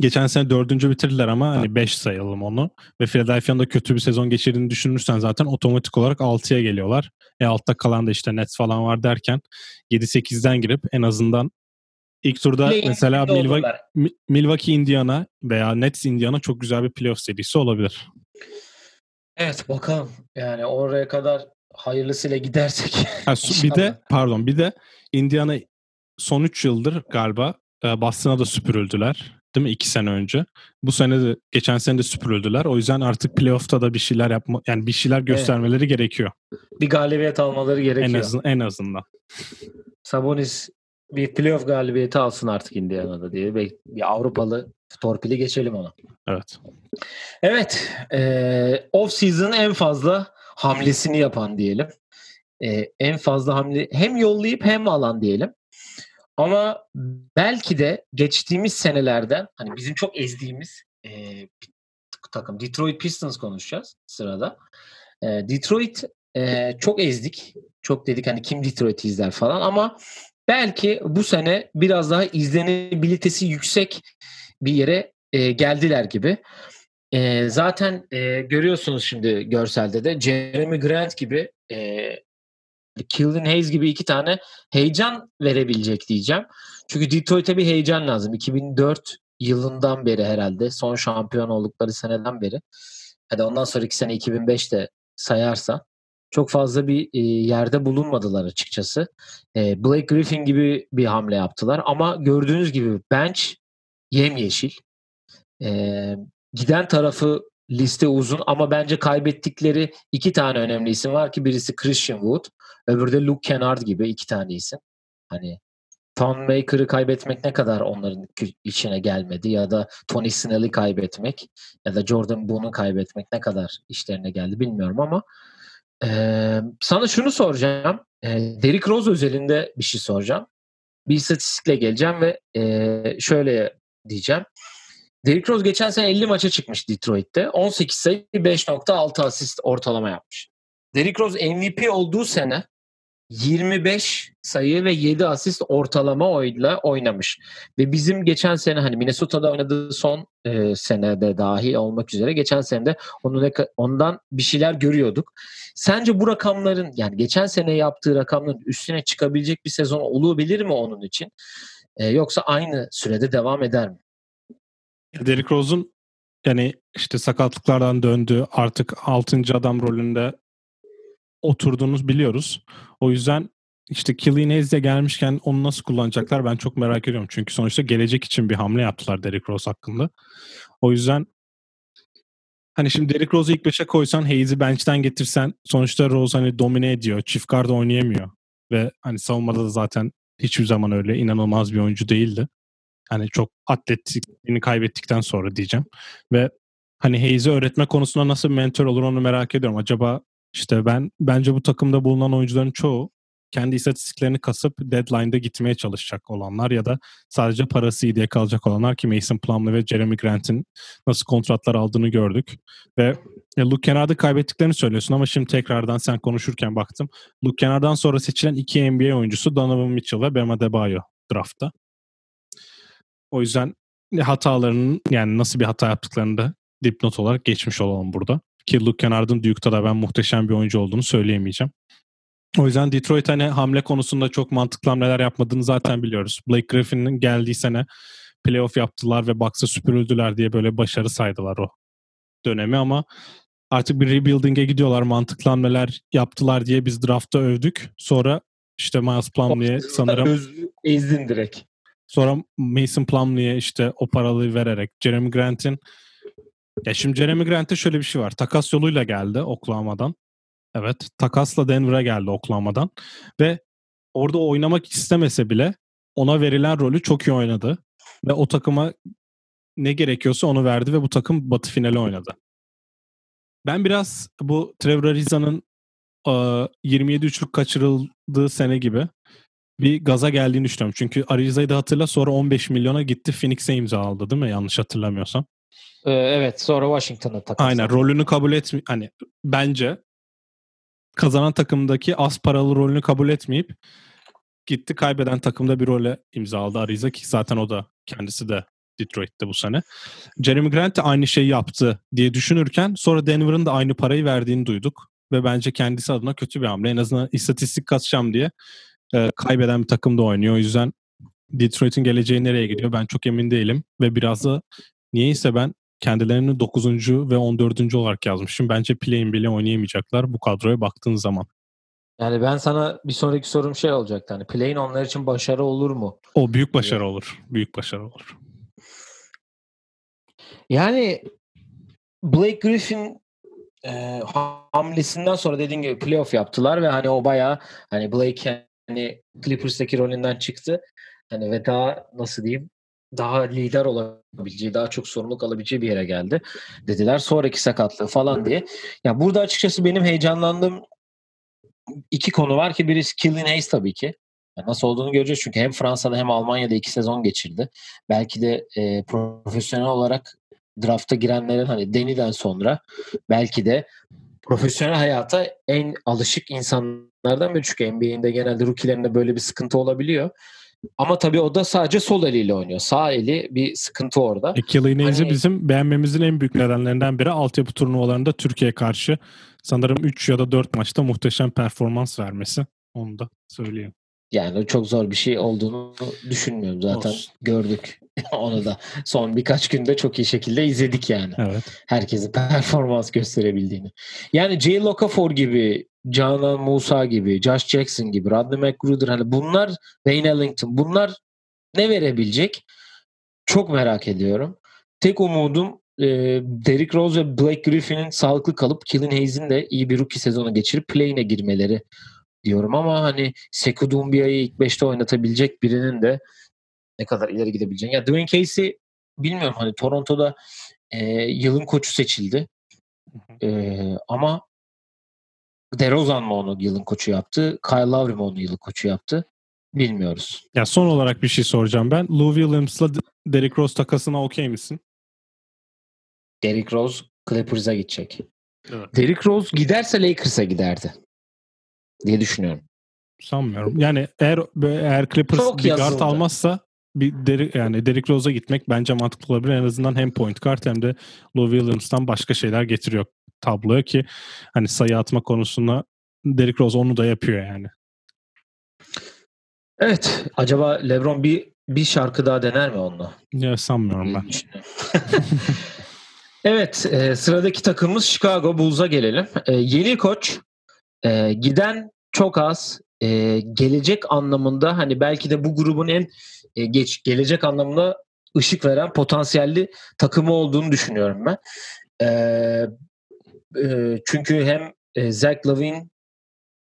[SPEAKER 2] geçen sene dördüncü bitirdiler ama hani 5 sayalım onu. Ve Philadelphia'nın da kötü bir sezon geçirdiğini düşünürsen zaten otomatik olarak 6'ya geliyorlar. E altta kalan da işte Nets falan var derken 7-8'den girip en azından ilk turda
[SPEAKER 1] play-in
[SPEAKER 2] mesela Milwaukee, Milwaukee Indiana veya Nets Indiana çok güzel bir playoff serisi olabilir.
[SPEAKER 1] Evet bakalım. Yani oraya kadar hayırlısıyla gidersek.
[SPEAKER 2] Ha, bir de pardon bir de Indiana son 3 yıldır galiba e, Boston'a da süpürüldüler. Değil mi? 2 sene önce. Bu sene de geçen sene de süpürüldüler. O yüzden artık playoff'ta da bir şeyler yapma yani bir şeyler göstermeleri gerekiyor.
[SPEAKER 1] bir galibiyet almaları gerekiyor.
[SPEAKER 2] En azından en azından.
[SPEAKER 1] Sabonis bir playoff galibiyeti alsın artık Indiana'da diye. Bir Avrupalı torpili geçelim ona.
[SPEAKER 2] Evet.
[SPEAKER 1] Evet. E, off season en fazla hamlesini yapan diyelim. E, en fazla hamle hem yollayıp hem alan diyelim. Ama belki de geçtiğimiz senelerden hani bizim çok ezdiğimiz e, takım Detroit Pistons konuşacağız sırada. E, Detroit e, çok ezdik. Çok dedik hani kim Detroit'i izler falan ama belki bu sene biraz daha izlenebilitesi yüksek bir yere e, geldiler gibi. E, zaten e, görüyorsunuz şimdi görselde de Jeremy Grant gibi e, Killian Hayes gibi iki tane heyecan verebilecek diyeceğim. Çünkü Detroit'e bir heyecan lazım. 2004 yılından beri herhalde son şampiyon oldukları seneden beri. Hadi ondan sonraki sene 2005'te sayarsa çok fazla bir e, yerde bulunmadılar açıkçası. E, Blake Griffin gibi bir hamle yaptılar ama gördüğünüz gibi bench yemyeşil. E, giden tarafı liste uzun ama bence kaybettikleri iki tane önemli isim var ki birisi Christian Wood, öbürü de Luke Kennard gibi iki tane isim. Hani Tom Maker'ı kaybetmek ne kadar onların içine gelmedi ya da Tony Snell'i kaybetmek ya da Jordan Boone'u kaybetmek ne kadar işlerine geldi bilmiyorum ama sana şunu soracağım. E, Derrick Rose özelinde bir şey soracağım. Bir istatistikle geleceğim ve e, şöyle diyeceğim. Derrick Rose geçen sene 50 maça çıkmış Detroit'te. 18 sayı 5.6 asist ortalama yapmış. Derrick Rose MVP olduğu sene 25 sayı ve 7 asist ortalama oyla oynamış. Ve bizim geçen sene hani Minnesota'da oynadığı son e, senede dahi olmak üzere geçen sene de onun ondan bir şeyler görüyorduk. Sence bu rakamların yani geçen sene yaptığı rakamların üstüne çıkabilecek bir sezon olabilir mi onun için? E, yoksa aynı sürede devam eder mi?
[SPEAKER 2] Derrick Rose'un yani işte sakatlıklardan döndü artık 6. adam rolünde oturduğunu biliyoruz. O yüzden işte Killian Hayes de gelmişken onu nasıl kullanacaklar ben çok merak ediyorum. Çünkü sonuçta gelecek için bir hamle yaptılar Derrick Rose hakkında. O yüzden hani şimdi Derrick Rose'u ilk beşe koysan Hayes'i bench'ten getirsen sonuçta Rose hani domine ediyor. Çift guard oynayamıyor. Ve hani savunmada da zaten hiçbir zaman öyle inanılmaz bir oyuncu değildi. Hani çok atletikliğini kaybettikten sonra diyeceğim. Ve hani Hayes'i öğretme konusunda nasıl mentor olur onu merak ediyorum. Acaba işte ben bence bu takımda bulunan oyuncuların çoğu kendi istatistiklerini kasıp deadline'da gitmeye çalışacak olanlar ya da sadece parası iyi diye kalacak olanlar ki Mason Plumlee ve Jeremy Grant'in nasıl kontratlar aldığını gördük. Ve Luke Kennard'ı kaybettiklerini söylüyorsun ama şimdi tekrardan sen konuşurken baktım. Luke Kennard'dan sonra seçilen iki NBA oyuncusu Donovan Mitchell ve Bam Adebayo draftta. O yüzden hatalarının yani nasıl bir hata yaptıklarını da dipnot olarak geçmiş olalım burada. Ki Luke Kennard'ın Duke'da da ben muhteşem bir oyuncu olduğunu söyleyemeyeceğim. O yüzden Detroit hani hamle konusunda çok mantıklı hamleler yapmadığını zaten biliyoruz. Blake Griffin'in geldiği sene playoff yaptılar ve Bucks'a süpürüldüler diye böyle başarı saydılar o dönemi ama artık bir rebuilding'e gidiyorlar. Mantıklı hamleler yaptılar diye biz draftta övdük. Sonra işte Miles Plumlee'ye sanırım
[SPEAKER 1] ezdin direkt.
[SPEAKER 2] Sonra Mason Plumlee'ye işte o paraları vererek Jeremy Grant'in ya şimdi Jeremy Grant'e şöyle bir şey var. Takas yoluyla geldi Oklahoma'dan. Evet. Takasla Denver'a geldi Oklahoma'dan. Ve orada oynamak istemese bile ona verilen rolü çok iyi oynadı. Ve o takıma ne gerekiyorsa onu verdi ve bu takım batı finali oynadı. Ben biraz bu Trevor Ariza'nın 27 üçlük kaçırıldığı sene gibi bir gaza geldiğini düşünüyorum. Çünkü Ariza'yı da hatırla sonra 15 milyona gitti Phoenix'e imza aldı değil mi? Yanlış hatırlamıyorsam.
[SPEAKER 1] Ee, evet sonra Washington'a takıldı.
[SPEAKER 2] Aynen rolünü kabul etmi hani bence kazanan takımdaki az paralı rolünü kabul etmeyip gitti kaybeden takımda bir role imza aldı Ariza ki zaten o da kendisi de Detroit'te bu sene. Jeremy Grant de aynı şeyi yaptı diye düşünürken sonra Denver'ın da aynı parayı verdiğini duyduk ve bence kendisi adına kötü bir hamle. En azından istatistik katacağım diye e, kaybeden bir takımda oynuyor. O yüzden Detroit'in geleceği nereye gidiyor ben çok emin değilim ve biraz da niyeyse ben kendilerini 9. ve 14. olarak yazmışım. Bence play'in bile oynayamayacaklar bu kadroya baktığın zaman.
[SPEAKER 1] Yani ben sana bir sonraki sorum şey olacaktı. Hani play'in onlar için başarı olur mu?
[SPEAKER 2] O büyük başarı evet. olur. Büyük başarı olur.
[SPEAKER 1] Yani Blake Griffin e, hamlesinden sonra dediğin gibi playoff yaptılar ve hani o bayağı hani Blake hani Clippers'taki rolünden çıktı. Hani ve daha nasıl diyeyim daha lider olabileceği, daha çok sorumluluk alabileceği bir yere geldi dediler. Sonraki sakatlığı falan diye. Ya burada açıkçası benim heyecanlandığım iki konu var ki birisi Killian Hayes tabii ki. Yani nasıl olduğunu göreceğiz çünkü hem Fransa'da hem Almanya'da iki sezon geçirdi. Belki de e, profesyonel olarak drafta girenlerin hani Deni'den sonra belki de profesyonel hayata en alışık insanlardan biri. Çünkü NBA'in de genelde rookie'lerinde böyle bir sıkıntı olabiliyor. Ama tabii o da sadece sol eliyle oynuyor. Sağ eli bir sıkıntı orada.
[SPEAKER 2] E, hani... bizim beğenmemizin en büyük nedenlerinden biri altyapı turnuvalarında Türkiye karşı sanırım 3 ya da 4 maçta muhteşem performans vermesi. Onu da söyleyeyim.
[SPEAKER 1] Yani çok zor bir şey olduğunu düşünmüyorum zaten. Olsun. Gördük onu da. Son birkaç günde çok iyi şekilde izledik yani.
[SPEAKER 2] Evet.
[SPEAKER 1] Herkesin performans gösterebildiğini. Yani Jay Locafor gibi Canan Musa gibi, Josh Jackson gibi, Rodney McGruder hani bunlar Wayne Ellington bunlar ne verebilecek? Çok merak ediyorum. Tek umudum e, Derrick Rose ve Blake Griffin'in sağlıklı kalıp Killian Hayes'in de iyi bir rookie sezonu geçirip play'ine girmeleri diyorum ama hani Sekou Doumbouya ilk 5'te oynatabilecek birinin de ne kadar ileri gidebileceğini. Ya Dwayne Casey bilmiyorum hani Toronto'da e, yılın koçu seçildi. E, ama DeRozan mı onu yılın koçu yaptı? Kyle Lowry mi onu yılın koçu yaptı? Bilmiyoruz.
[SPEAKER 2] Ya son olarak bir şey soracağım ben. Lou Williams'la Derrick Rose takasına okey misin?
[SPEAKER 1] Derrick Rose Clippers'a gidecek.
[SPEAKER 2] Evet.
[SPEAKER 1] Derrick Rose giderse Lakers'a giderdi diye düşünüyorum.
[SPEAKER 2] Sanmıyorum. Yani eğer eğer Clippers
[SPEAKER 1] Çok
[SPEAKER 2] bir guard
[SPEAKER 1] yazıldı.
[SPEAKER 2] almazsa bir Derrick, yani Derrick Rose'a gitmek bence mantıklı olabilir. En azından hem point guard hem de Lou Williams'tan başka şeyler getiriyor tabloya ki hani sayı atma konusunda Derrick Rose onu da yapıyor yani.
[SPEAKER 1] Evet. Acaba LeBron bir bir şarkı daha dener mi onunla?
[SPEAKER 2] Ya sanmıyorum ben.
[SPEAKER 1] evet. e, sıradaki takımımız Chicago Bulls'a gelelim. E, yeni koç e, giden çok az. E, gelecek anlamında hani belki de bu grubun en e, geç gelecek anlamında ışık veren potansiyelli takımı olduğunu düşünüyorum ben. E, e, çünkü hem e, Zach Lavine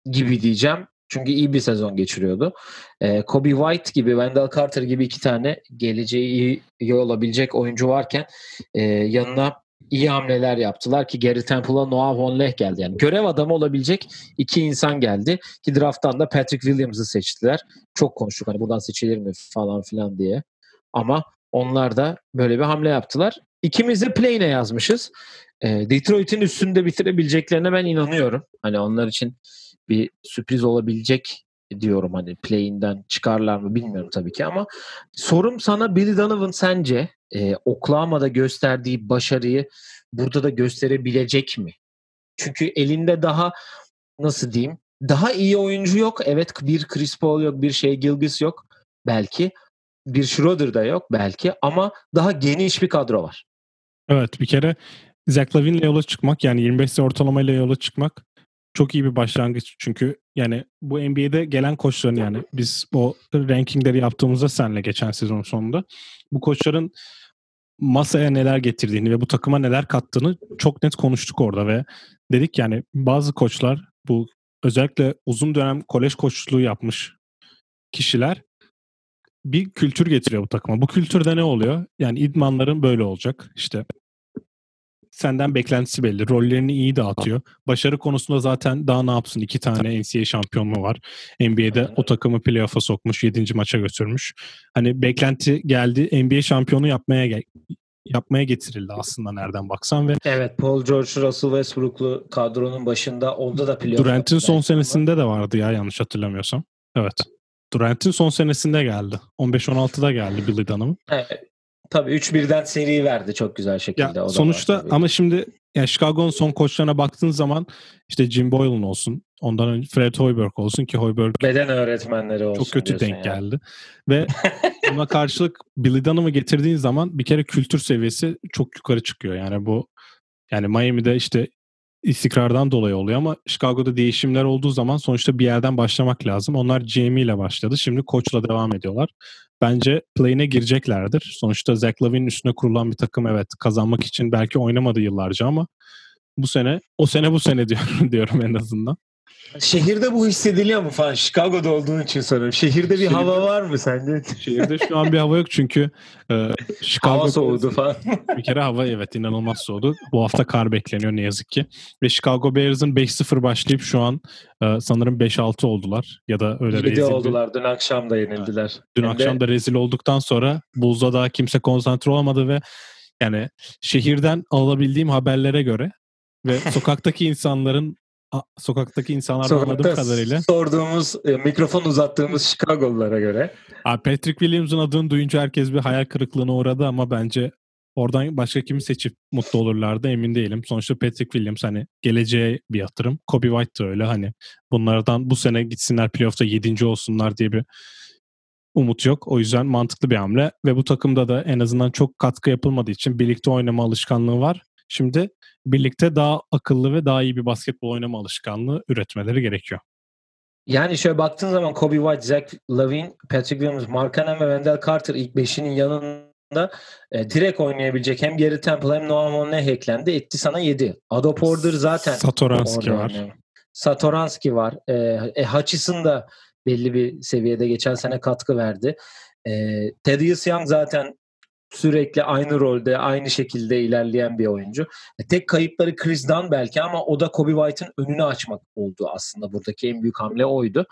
[SPEAKER 1] gibi diyeceğim. Çünkü iyi bir sezon geçiriyordu. E, Kobe White gibi, Wendell Carter gibi iki tane geleceği iyi olabilecek oyuncu varken e, yanına iyi hamleler yaptılar ki Gary Temple'a Noah Vonleh geldi. Yani görev adamı olabilecek iki insan geldi ki drafttan da Patrick Williams'ı seçtiler. Çok konuştuk hani buradan seçilir mi falan filan diye. Ama onlar da böyle bir hamle yaptılar. İkimiz de play'ine yazmışız. E, Detroit'in üstünde bitirebileceklerine ben inanıyorum. Hani onlar için bir sürpriz olabilecek diyorum hani play'inden çıkarlar mı bilmiyorum tabii ki ama sorum sana Billy Donovan sence e, Oklahoma'da gösterdiği başarıyı burada da gösterebilecek mi? Çünkü elinde daha nasıl diyeyim daha iyi oyuncu yok. Evet bir Chris Paul yok, bir şey Gilgis yok belki. Bir Schroeder da yok belki ama daha geniş bir kadro var.
[SPEAKER 2] Evet bir kere Zach Lavine'le yola çıkmak yani 25 sayı ortalamayla yola çıkmak çok iyi bir başlangıç. Çünkü yani bu NBA'de gelen koçların yani biz o rankingleri yaptığımızda senle geçen sezon sonunda bu koçların masaya neler getirdiğini ve bu takıma neler kattığını çok net konuştuk orada ve dedik yani bazı koçlar bu özellikle uzun dönem kolej koçluğu yapmış kişiler bir kültür getiriyor bu takıma. Bu kültürde ne oluyor? Yani idmanların böyle olacak. İşte senden beklentisi belli. Rollerini iyi dağıtıyor. Başarı konusunda zaten daha ne yapsın? İki tane NCAA şampiyonluğu var. NBA'de o takımı playoff'a sokmuş. Yedinci maça götürmüş. Hani beklenti geldi. NBA şampiyonu yapmaya gel yapmaya getirildi aslında nereden baksan ve
[SPEAKER 1] Evet Paul George, Russell Westbrook'lu kadronun başında onda da playoff
[SPEAKER 2] Durant'in son senesinde de vardı ya yanlış hatırlamıyorsam. Evet. Durant'in son senesinde geldi. 15-16'da geldi Billy Donovan.
[SPEAKER 1] Evet. Tabii 3-1'den seri verdi çok güzel şekilde. o
[SPEAKER 2] Ya
[SPEAKER 1] var
[SPEAKER 2] sonuçta ama şimdi yani Chicago'nun son koçlarına baktığın zaman işte Jim Boylan olsun, ondan önce Fred Hoiberg olsun ki Hoiberg
[SPEAKER 1] beden öğretmenleri olsun
[SPEAKER 2] çok kötü denk
[SPEAKER 1] ya.
[SPEAKER 2] geldi. Ve buna karşılık Billy Dunham'ı getirdiğin zaman bir kere kültür seviyesi çok yukarı çıkıyor. Yani bu yani Miami'de işte istikrardan dolayı oluyor ama Chicago'da değişimler olduğu zaman sonuçta bir yerden başlamak lazım. Onlar GM ile başladı. Şimdi koçla devam ediyorlar. Bence play'ine gireceklerdir. Sonuçta Zach Lavine'in üstüne kurulan bir takım evet kazanmak için belki oynamadı yıllarca ama bu sene o sene bu sene diyorum diyorum en azından.
[SPEAKER 1] Şehirde bu hissediliyor mu falan? Chicago'da olduğun için soruyorum. Şehirde bir
[SPEAKER 2] Şehirde-
[SPEAKER 1] hava var mı sence?
[SPEAKER 2] Şehirde şu an bir hava yok çünkü e, Chicago
[SPEAKER 1] hava soğudu falan.
[SPEAKER 2] Bir kere hava evet inanılmaz soğudu. Bu hafta kar bekleniyor ne yazık ki. Ve Chicago Bears'ın 5-0 başlayıp şu an e, sanırım 5-6 oldular. Ya da öyle
[SPEAKER 1] 7
[SPEAKER 2] rezil bir-
[SPEAKER 1] oldular. Dün akşam da yenildiler.
[SPEAKER 2] Dün
[SPEAKER 1] Hem de-
[SPEAKER 2] akşam da rezil olduktan sonra Bulls'da daha kimse konsantre olamadı ve yani şehirden alabildiğim haberlere göre ve sokaktaki insanların sokaktaki insanlardan anladığım
[SPEAKER 1] Sokakta
[SPEAKER 2] kadarıyla
[SPEAKER 1] sorduğumuz, e, mikrofon uzattığımız Chicago'lulara göre.
[SPEAKER 2] Abi Patrick Williams'ın adını duyunca herkes bir hayal kırıklığına uğradı ama bence oradan başka kimi seçip mutlu olurlardı emin değilim. Sonuçta Patrick Williams hani geleceğe bir yatırım. Kobe White da öyle hani bunlardan bu sene gitsinler playoff'ta 7. olsunlar diye bir umut yok. O yüzden mantıklı bir hamle ve bu takımda da en azından çok katkı yapılmadığı için birlikte oynama alışkanlığı var. Şimdi birlikte daha akıllı ve daha iyi bir basketbol oynama alışkanlığı üretmeleri gerekiyor.
[SPEAKER 1] Yani şöyle baktığın zaman Kobe White, Zach Lavine, Patrick Williams, Mark Cannon ve Wendell Carter ilk beşinin yanında e, direkt oynayabilecek hem Gary Temple hem Noah Monne eklendi. Etti sana 7. Ado Porter zaten
[SPEAKER 2] Satoranski var.
[SPEAKER 1] oynuyor. Satoranski var. E, e, Hutchison da belli bir seviyede geçen sene katkı verdi. E, Thaddeus Young zaten sürekli aynı rolde, aynı şekilde ilerleyen bir oyuncu. E, tek kayıpları Chris Dunn belki ama o da Kobe White'ın önünü açmak oldu aslında. Buradaki en büyük hamle oydu.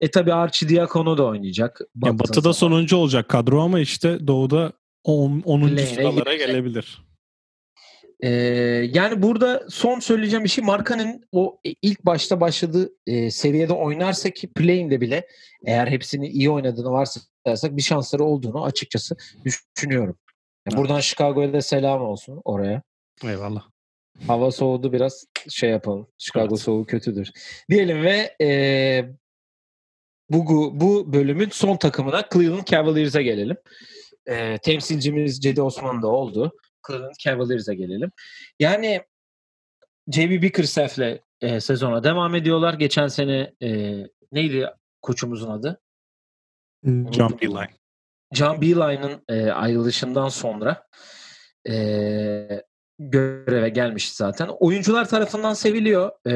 [SPEAKER 1] E tabi Archidiakono da oynayacak.
[SPEAKER 2] Ya Batı'da
[SPEAKER 1] zaman.
[SPEAKER 2] sonuncu olacak kadro ama işte Doğu'da 10.
[SPEAKER 1] Lane'e
[SPEAKER 2] sıralara gelebilir.
[SPEAKER 1] Ee, yani burada son söyleyeceğim bir şey Markan'ın o ilk başta başladığı e, seviyede oynarsa ki play'inde bile eğer hepsini iyi oynadığını varsayarsak bir şansları olduğunu açıkçası düşünüyorum. Ya
[SPEAKER 2] Evet.
[SPEAKER 1] buradan Chicago'ya da selam olsun oraya.
[SPEAKER 2] Eyvallah.
[SPEAKER 1] Hava soğudu biraz şey yapalım. Chicago
[SPEAKER 2] Evet.
[SPEAKER 1] soğuğu kötüdür. Diyelim ve e, bu, bu bölümün son takımına Cleveland Cavaliers'a gelelim. E, temsilcimiz Cedi Osman da oldu. Cleveland Cavaliers'a gelelim. Yani JB Bickerstaff'le e, sezona devam ediyorlar. Geçen sene e, neydi koçumuzun adı?
[SPEAKER 2] John Beeline.
[SPEAKER 1] John Beeline'ın e, ayrılışından sonra e, göreve gelmişti zaten. Oyuncular tarafından seviliyor. E,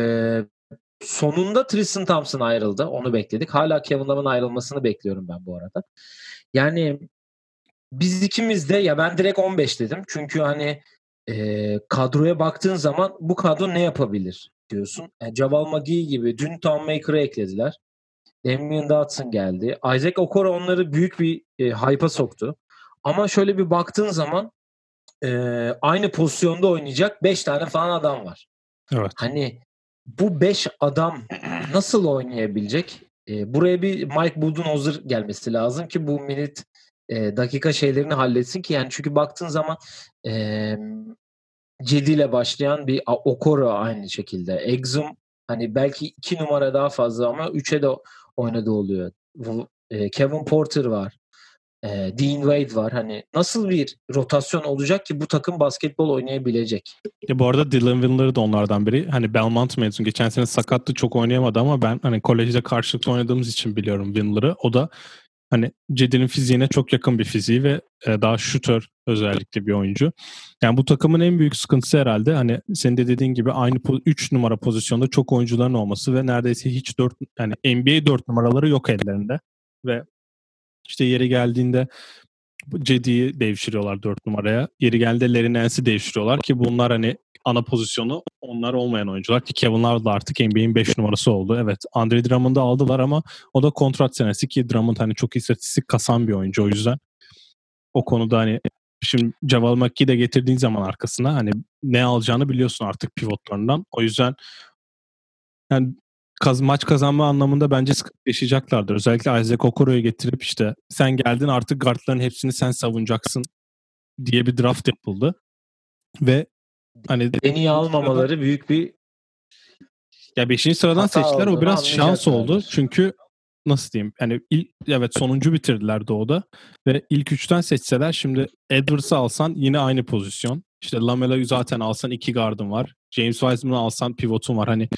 [SPEAKER 1] sonunda Tristan Thompson ayrıldı. Onu bekledik. Hala Kevin Love'ın ayrılmasını bekliyorum ben bu arada. Yani biz ikimiz de ya ben direkt 15 dedim. Çünkü hani e, kadroya baktığın zaman bu kadro ne yapabilir diyorsun. Yani Javal McGee gibi dün Tom Maker'ı eklediler. Damian Dotson geldi. Isaac Okoro onları büyük bir e, hype'a soktu. Ama şöyle bir baktığın zaman e, aynı pozisyonda oynayacak 5 tane falan adam var.
[SPEAKER 2] Evet.
[SPEAKER 1] Hani bu 5 adam nasıl oynayabilecek? E, buraya bir Mike Budenholzer gelmesi lazım ki bu minit e, dakika şeylerini halletsin ki yani çünkü baktığın zaman e, Cedi ile başlayan bir Okoro aynı şekilde. Exum hani belki 2 numara daha fazla ama 3'e de oynadığı oluyor. E, Kevin Porter var. E, Dean Wade var. Hani nasıl bir rotasyon olacak ki bu takım basketbol oynayabilecek?
[SPEAKER 2] Ya bu arada Dylan Windler de onlardan biri. Hani Belmont mezun. Geçen sene sakattı çok oynayamadı ama ben hani kolejde karşılıklı oynadığımız için biliyorum Windler'ı. O da hani Cedi'nin fiziğine çok yakın bir fiziği ve e, daha şutör özellikle bir oyuncu. Yani bu takımın en büyük sıkıntısı herhalde hani senin de dediğin gibi aynı 3 numara pozisyonda çok oyuncuların olması ve neredeyse hiç 4 yani NBA 4 numaraları yok ellerinde. Ve işte yeri geldiğinde Cedi'yi devşiriyorlar 4 numaraya. Yeri geldiğinde Larry devşiriyorlar ki bunlar hani ana pozisyonu onlar olmayan oyuncular ki Kevin Love da artık NBA'in 5 numarası oldu. Evet Andre Drummond'u aldılar ama o da kontrat senesi ki Drummond hani çok istatistik kasan bir oyuncu o yüzden. O konuda hani şimdi Javal McGee de getirdiğin zaman arkasına hani ne alacağını biliyorsun artık pivotlarından. O yüzden yani kaz, maç kazanma anlamında bence sıkıntı yaşayacaklardır. Özellikle Isaac Okoro'yu getirip işte sen geldin artık guardların hepsini sen savunacaksın diye bir draft yapıldı. Ve hani
[SPEAKER 1] En iyi almamaları büyük bir
[SPEAKER 2] ya 5. sıradan seçtiler. O biraz şans oldu. Çünkü nasıl diyeyim? Yani ilk, evet sonuncu bitirdiler Doğu'da. Ve ilk üçten seçseler şimdi Edwards'ı alsan yine aynı pozisyon. İşte Lamela'yı zaten alsan iki gardın var. James Wiseman'ı alsan pivotun var. Hani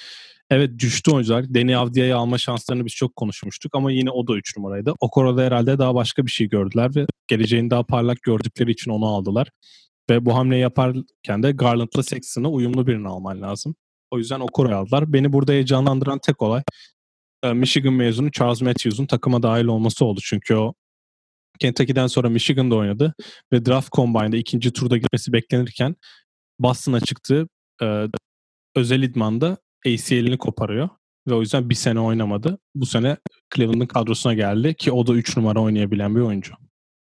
[SPEAKER 2] evet düştü oyuncular. Deni Avdia'yı alma şanslarını biz çok konuşmuştuk ama yine o da 3 numaraydı. Okoro'da herhalde daha başka bir şey gördüler ve geleceğini daha parlak gördükleri için onu aldılar. Ve bu hamleyi yaparken de Garland'la Sexton'a uyumlu birini alman lazım. O yüzden Okoro'yu aldılar. Beni burada heyecanlandıran tek olay e, Michigan mezunu Charles Matthews'un takıma dahil olması oldu. Çünkü o Kentucky'den sonra Michigan'da oynadı ve draft combine'da ikinci turda gitmesi beklenirken Boston'a çıktı. E, özel idmanda ACL'ini koparıyor ve o yüzden bir sene oynamadı. Bu sene Cleveland'ın kadrosuna geldi ki o da 3 numara oynayabilen bir oyuncu.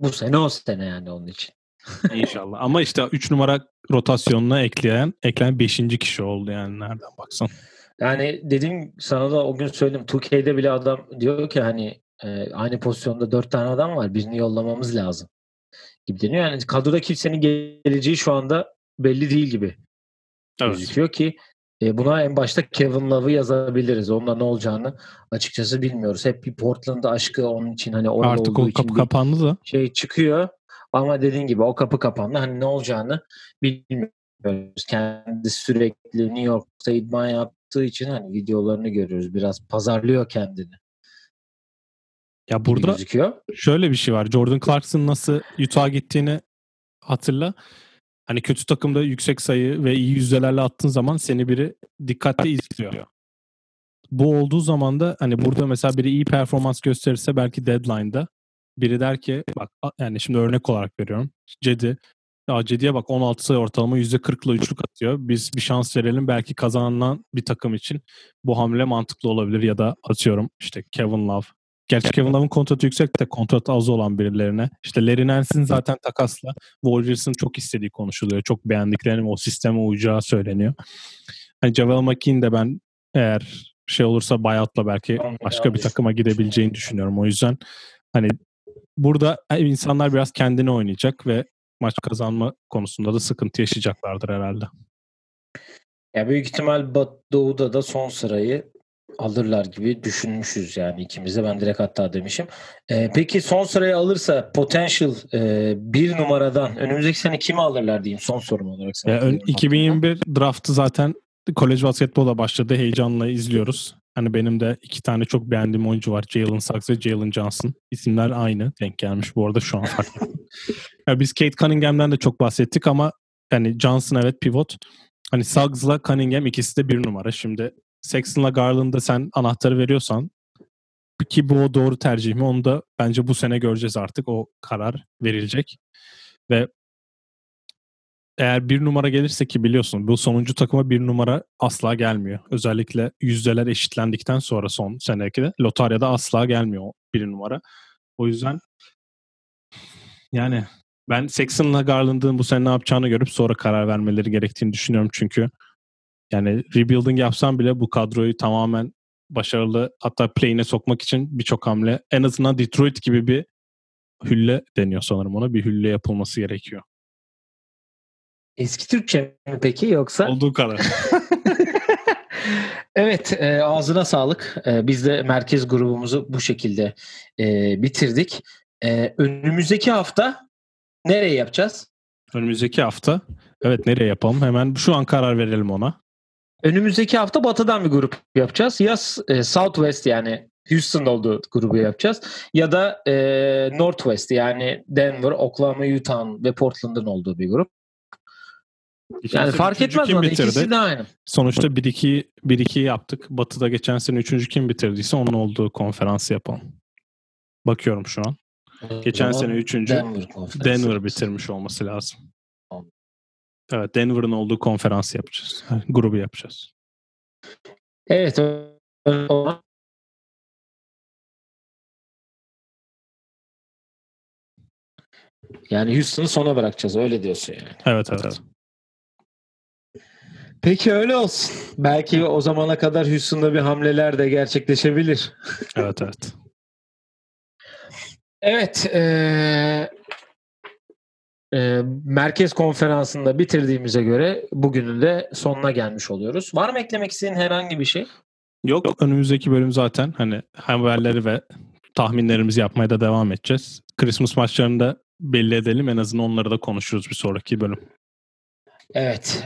[SPEAKER 1] bu sene o sene yani onun için.
[SPEAKER 2] İnşallah. Ama işte 3 numara rotasyonuna ekleyen ekleyen 5. kişi oldu yani nereden baksan.
[SPEAKER 1] Yani dedim sana da o gün söyledim. 2K'de bile adam diyor ki hani e, aynı pozisyonda dört tane adam var. Birini yollamamız lazım. Gibi deniyor. Yani kadroda kimsenin geleceği şu anda belli değil gibi gözüküyor ki e, buna en başta Kevin Love'ı yazabiliriz. Onunla ne olacağını açıkçası bilmiyoruz. Hep bir Portland aşkı onun için hani orada
[SPEAKER 2] Artık
[SPEAKER 1] olduğu
[SPEAKER 2] o kapı kapandı da.
[SPEAKER 1] şey çıkıyor. Ama dediğin gibi o kapı kapandı. Hani ne olacağını bilmiyoruz. Kendisi sürekli New York'ta idman yaptığı için hani videolarını görüyoruz. Biraz pazarlıyor kendini.
[SPEAKER 2] Ya burada
[SPEAKER 1] gözüküyor.
[SPEAKER 2] şöyle bir şey var. Jordan Clarkson nasıl Utah'a gittiğini hatırla. Hani kötü takımda yüksek sayı ve iyi yüzdelerle attığın zaman seni biri dikkatli izliyor. Bu olduğu zaman da hani burada mesela biri iyi performans gösterirse belki deadline'da biri der ki bak yani şimdi örnek olarak veriyorum. Cedi ya Cedi'ye bak 16 sayı ortalama %40'la üçlük atıyor. Biz bir şans verelim belki kazanan bir takım için bu hamle mantıklı olabilir ya da atıyorum işte Kevin Love. Gerçi Kevin Love'ın kontratı yüksek de kontratı az olan birilerine. İşte Larry Nance'in zaten takasla Warriors'ın çok istediği konuşuluyor. Çok beğendiklerini o sisteme uyacağı söyleniyor. Hani Javel McKee'in de ben eğer şey olursa buyout'la belki başka bir takıma gidebileceğini düşünüyorum. O yüzden hani burada insanlar biraz kendini oynayacak ve maç kazanma konusunda da sıkıntı yaşayacaklardır herhalde.
[SPEAKER 1] Ya büyük ihtimal Bat Doğu'da da son sırayı alırlar gibi düşünmüşüz yani ikimiz de ben direkt hatta demişim. Ee, peki son sırayı alırsa potential e, bir numaradan önümüzdeki sene kimi alırlar diyeyim son sorum olarak.
[SPEAKER 2] Ya, ön, 2021 draftı zaten kolej basketbola başladı. Heyecanla izliyoruz. Hani benim de iki tane çok beğendiğim oyuncu var. Jalen Suggs ve Jalen Johnson. İsimler aynı. Denk gelmiş bu arada şu an farklı. ya biz Kate Cunningham'den de çok bahsettik ama yani Johnson evet pivot. Hani Suggs'la Cunningham ikisi de bir numara. Şimdi Sexton'la Garland'a sen anahtarı veriyorsan ki bu o doğru tercih mi onu da bence bu sene göreceğiz artık. O karar verilecek. Ve eğer bir numara gelirse ki biliyorsun bu sonuncu takıma bir numara asla gelmiyor. Özellikle yüzdeler eşitlendikten sonra son seneki de lotaryada asla gelmiyor bir numara. O yüzden yani ben Sexton'la Garland'ın bu sene ne yapacağını görüp sonra karar vermeleri gerektiğini düşünüyorum çünkü yani rebuilding yapsam bile bu kadroyu tamamen başarılı hatta play'ine sokmak için birçok hamle en azından Detroit gibi bir hülle deniyor sanırım ona bir hülle yapılması gerekiyor.
[SPEAKER 1] Eski Türkçe mi peki yoksa?
[SPEAKER 2] Olduğu kadar.
[SPEAKER 1] evet e, ağzına sağlık. E, biz de merkez grubumuzu bu şekilde e, bitirdik. E, önümüzdeki hafta nereye yapacağız?
[SPEAKER 2] Önümüzdeki hafta evet nereye yapalım? Hemen şu an karar verelim ona.
[SPEAKER 1] Önümüzdeki hafta batıdan bir grup yapacağız. Ya e, Southwest yani Houston olduğu grubu yapacağız. Ya da e, Northwest yani Denver, Oklahoma, Utah ve Portland'ın olduğu bir grup.
[SPEAKER 2] Geçen yani fark etmez bana ikisi de aynı. Sonuçta 1-2 1-2 yaptık. Batı'da geçen sene 3. kim bitirdiyse onun olduğu konferansı yapalım. Bakıyorum şu an. Geçen sene 3. Denver, Denver bitirmiş olması lazım. Evet Denver'ın olduğu konferans yapacağız. Grubu yapacağız.
[SPEAKER 1] Evet. Yani Houston'ı sona bırakacağız öyle diyorsun yani.
[SPEAKER 2] Evet evet.
[SPEAKER 1] Peki öyle olsun. Belki o zamana kadar Houston'da bir hamleler de gerçekleşebilir.
[SPEAKER 2] Evet evet.
[SPEAKER 1] evet. Ee, e, merkez konferansında bitirdiğimize göre bugünün de sonuna gelmiş oluyoruz. Var mı eklemek istediğin herhangi bir şey?
[SPEAKER 2] Yok. Önümüzdeki bölüm zaten hani haberleri ve tahminlerimizi yapmaya da devam edeceğiz. Christmas maçlarını da belli edelim. En azından onları da konuşuruz bir sonraki bölüm.
[SPEAKER 1] Evet.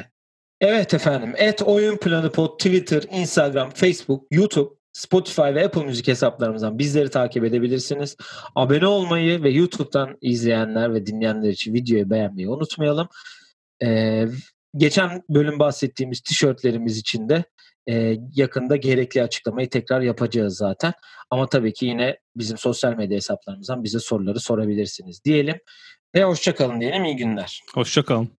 [SPEAKER 1] Evet efendim. Et Oyun Planı Pod Twitter, Instagram, Facebook, YouTube Spotify ve Apple Müzik hesaplarımızdan bizleri takip edebilirsiniz. Abone olmayı ve YouTube'dan izleyenler ve dinleyenler için videoyu beğenmeyi unutmayalım. Ee, geçen bölüm bahsettiğimiz tişörtlerimiz için de e, yakında gerekli açıklamayı tekrar yapacağız zaten. Ama tabii ki yine bizim sosyal medya hesaplarımızdan bize soruları sorabilirsiniz diyelim. Ve hoşçakalın diyelim. İyi günler.
[SPEAKER 2] Hoşçakalın.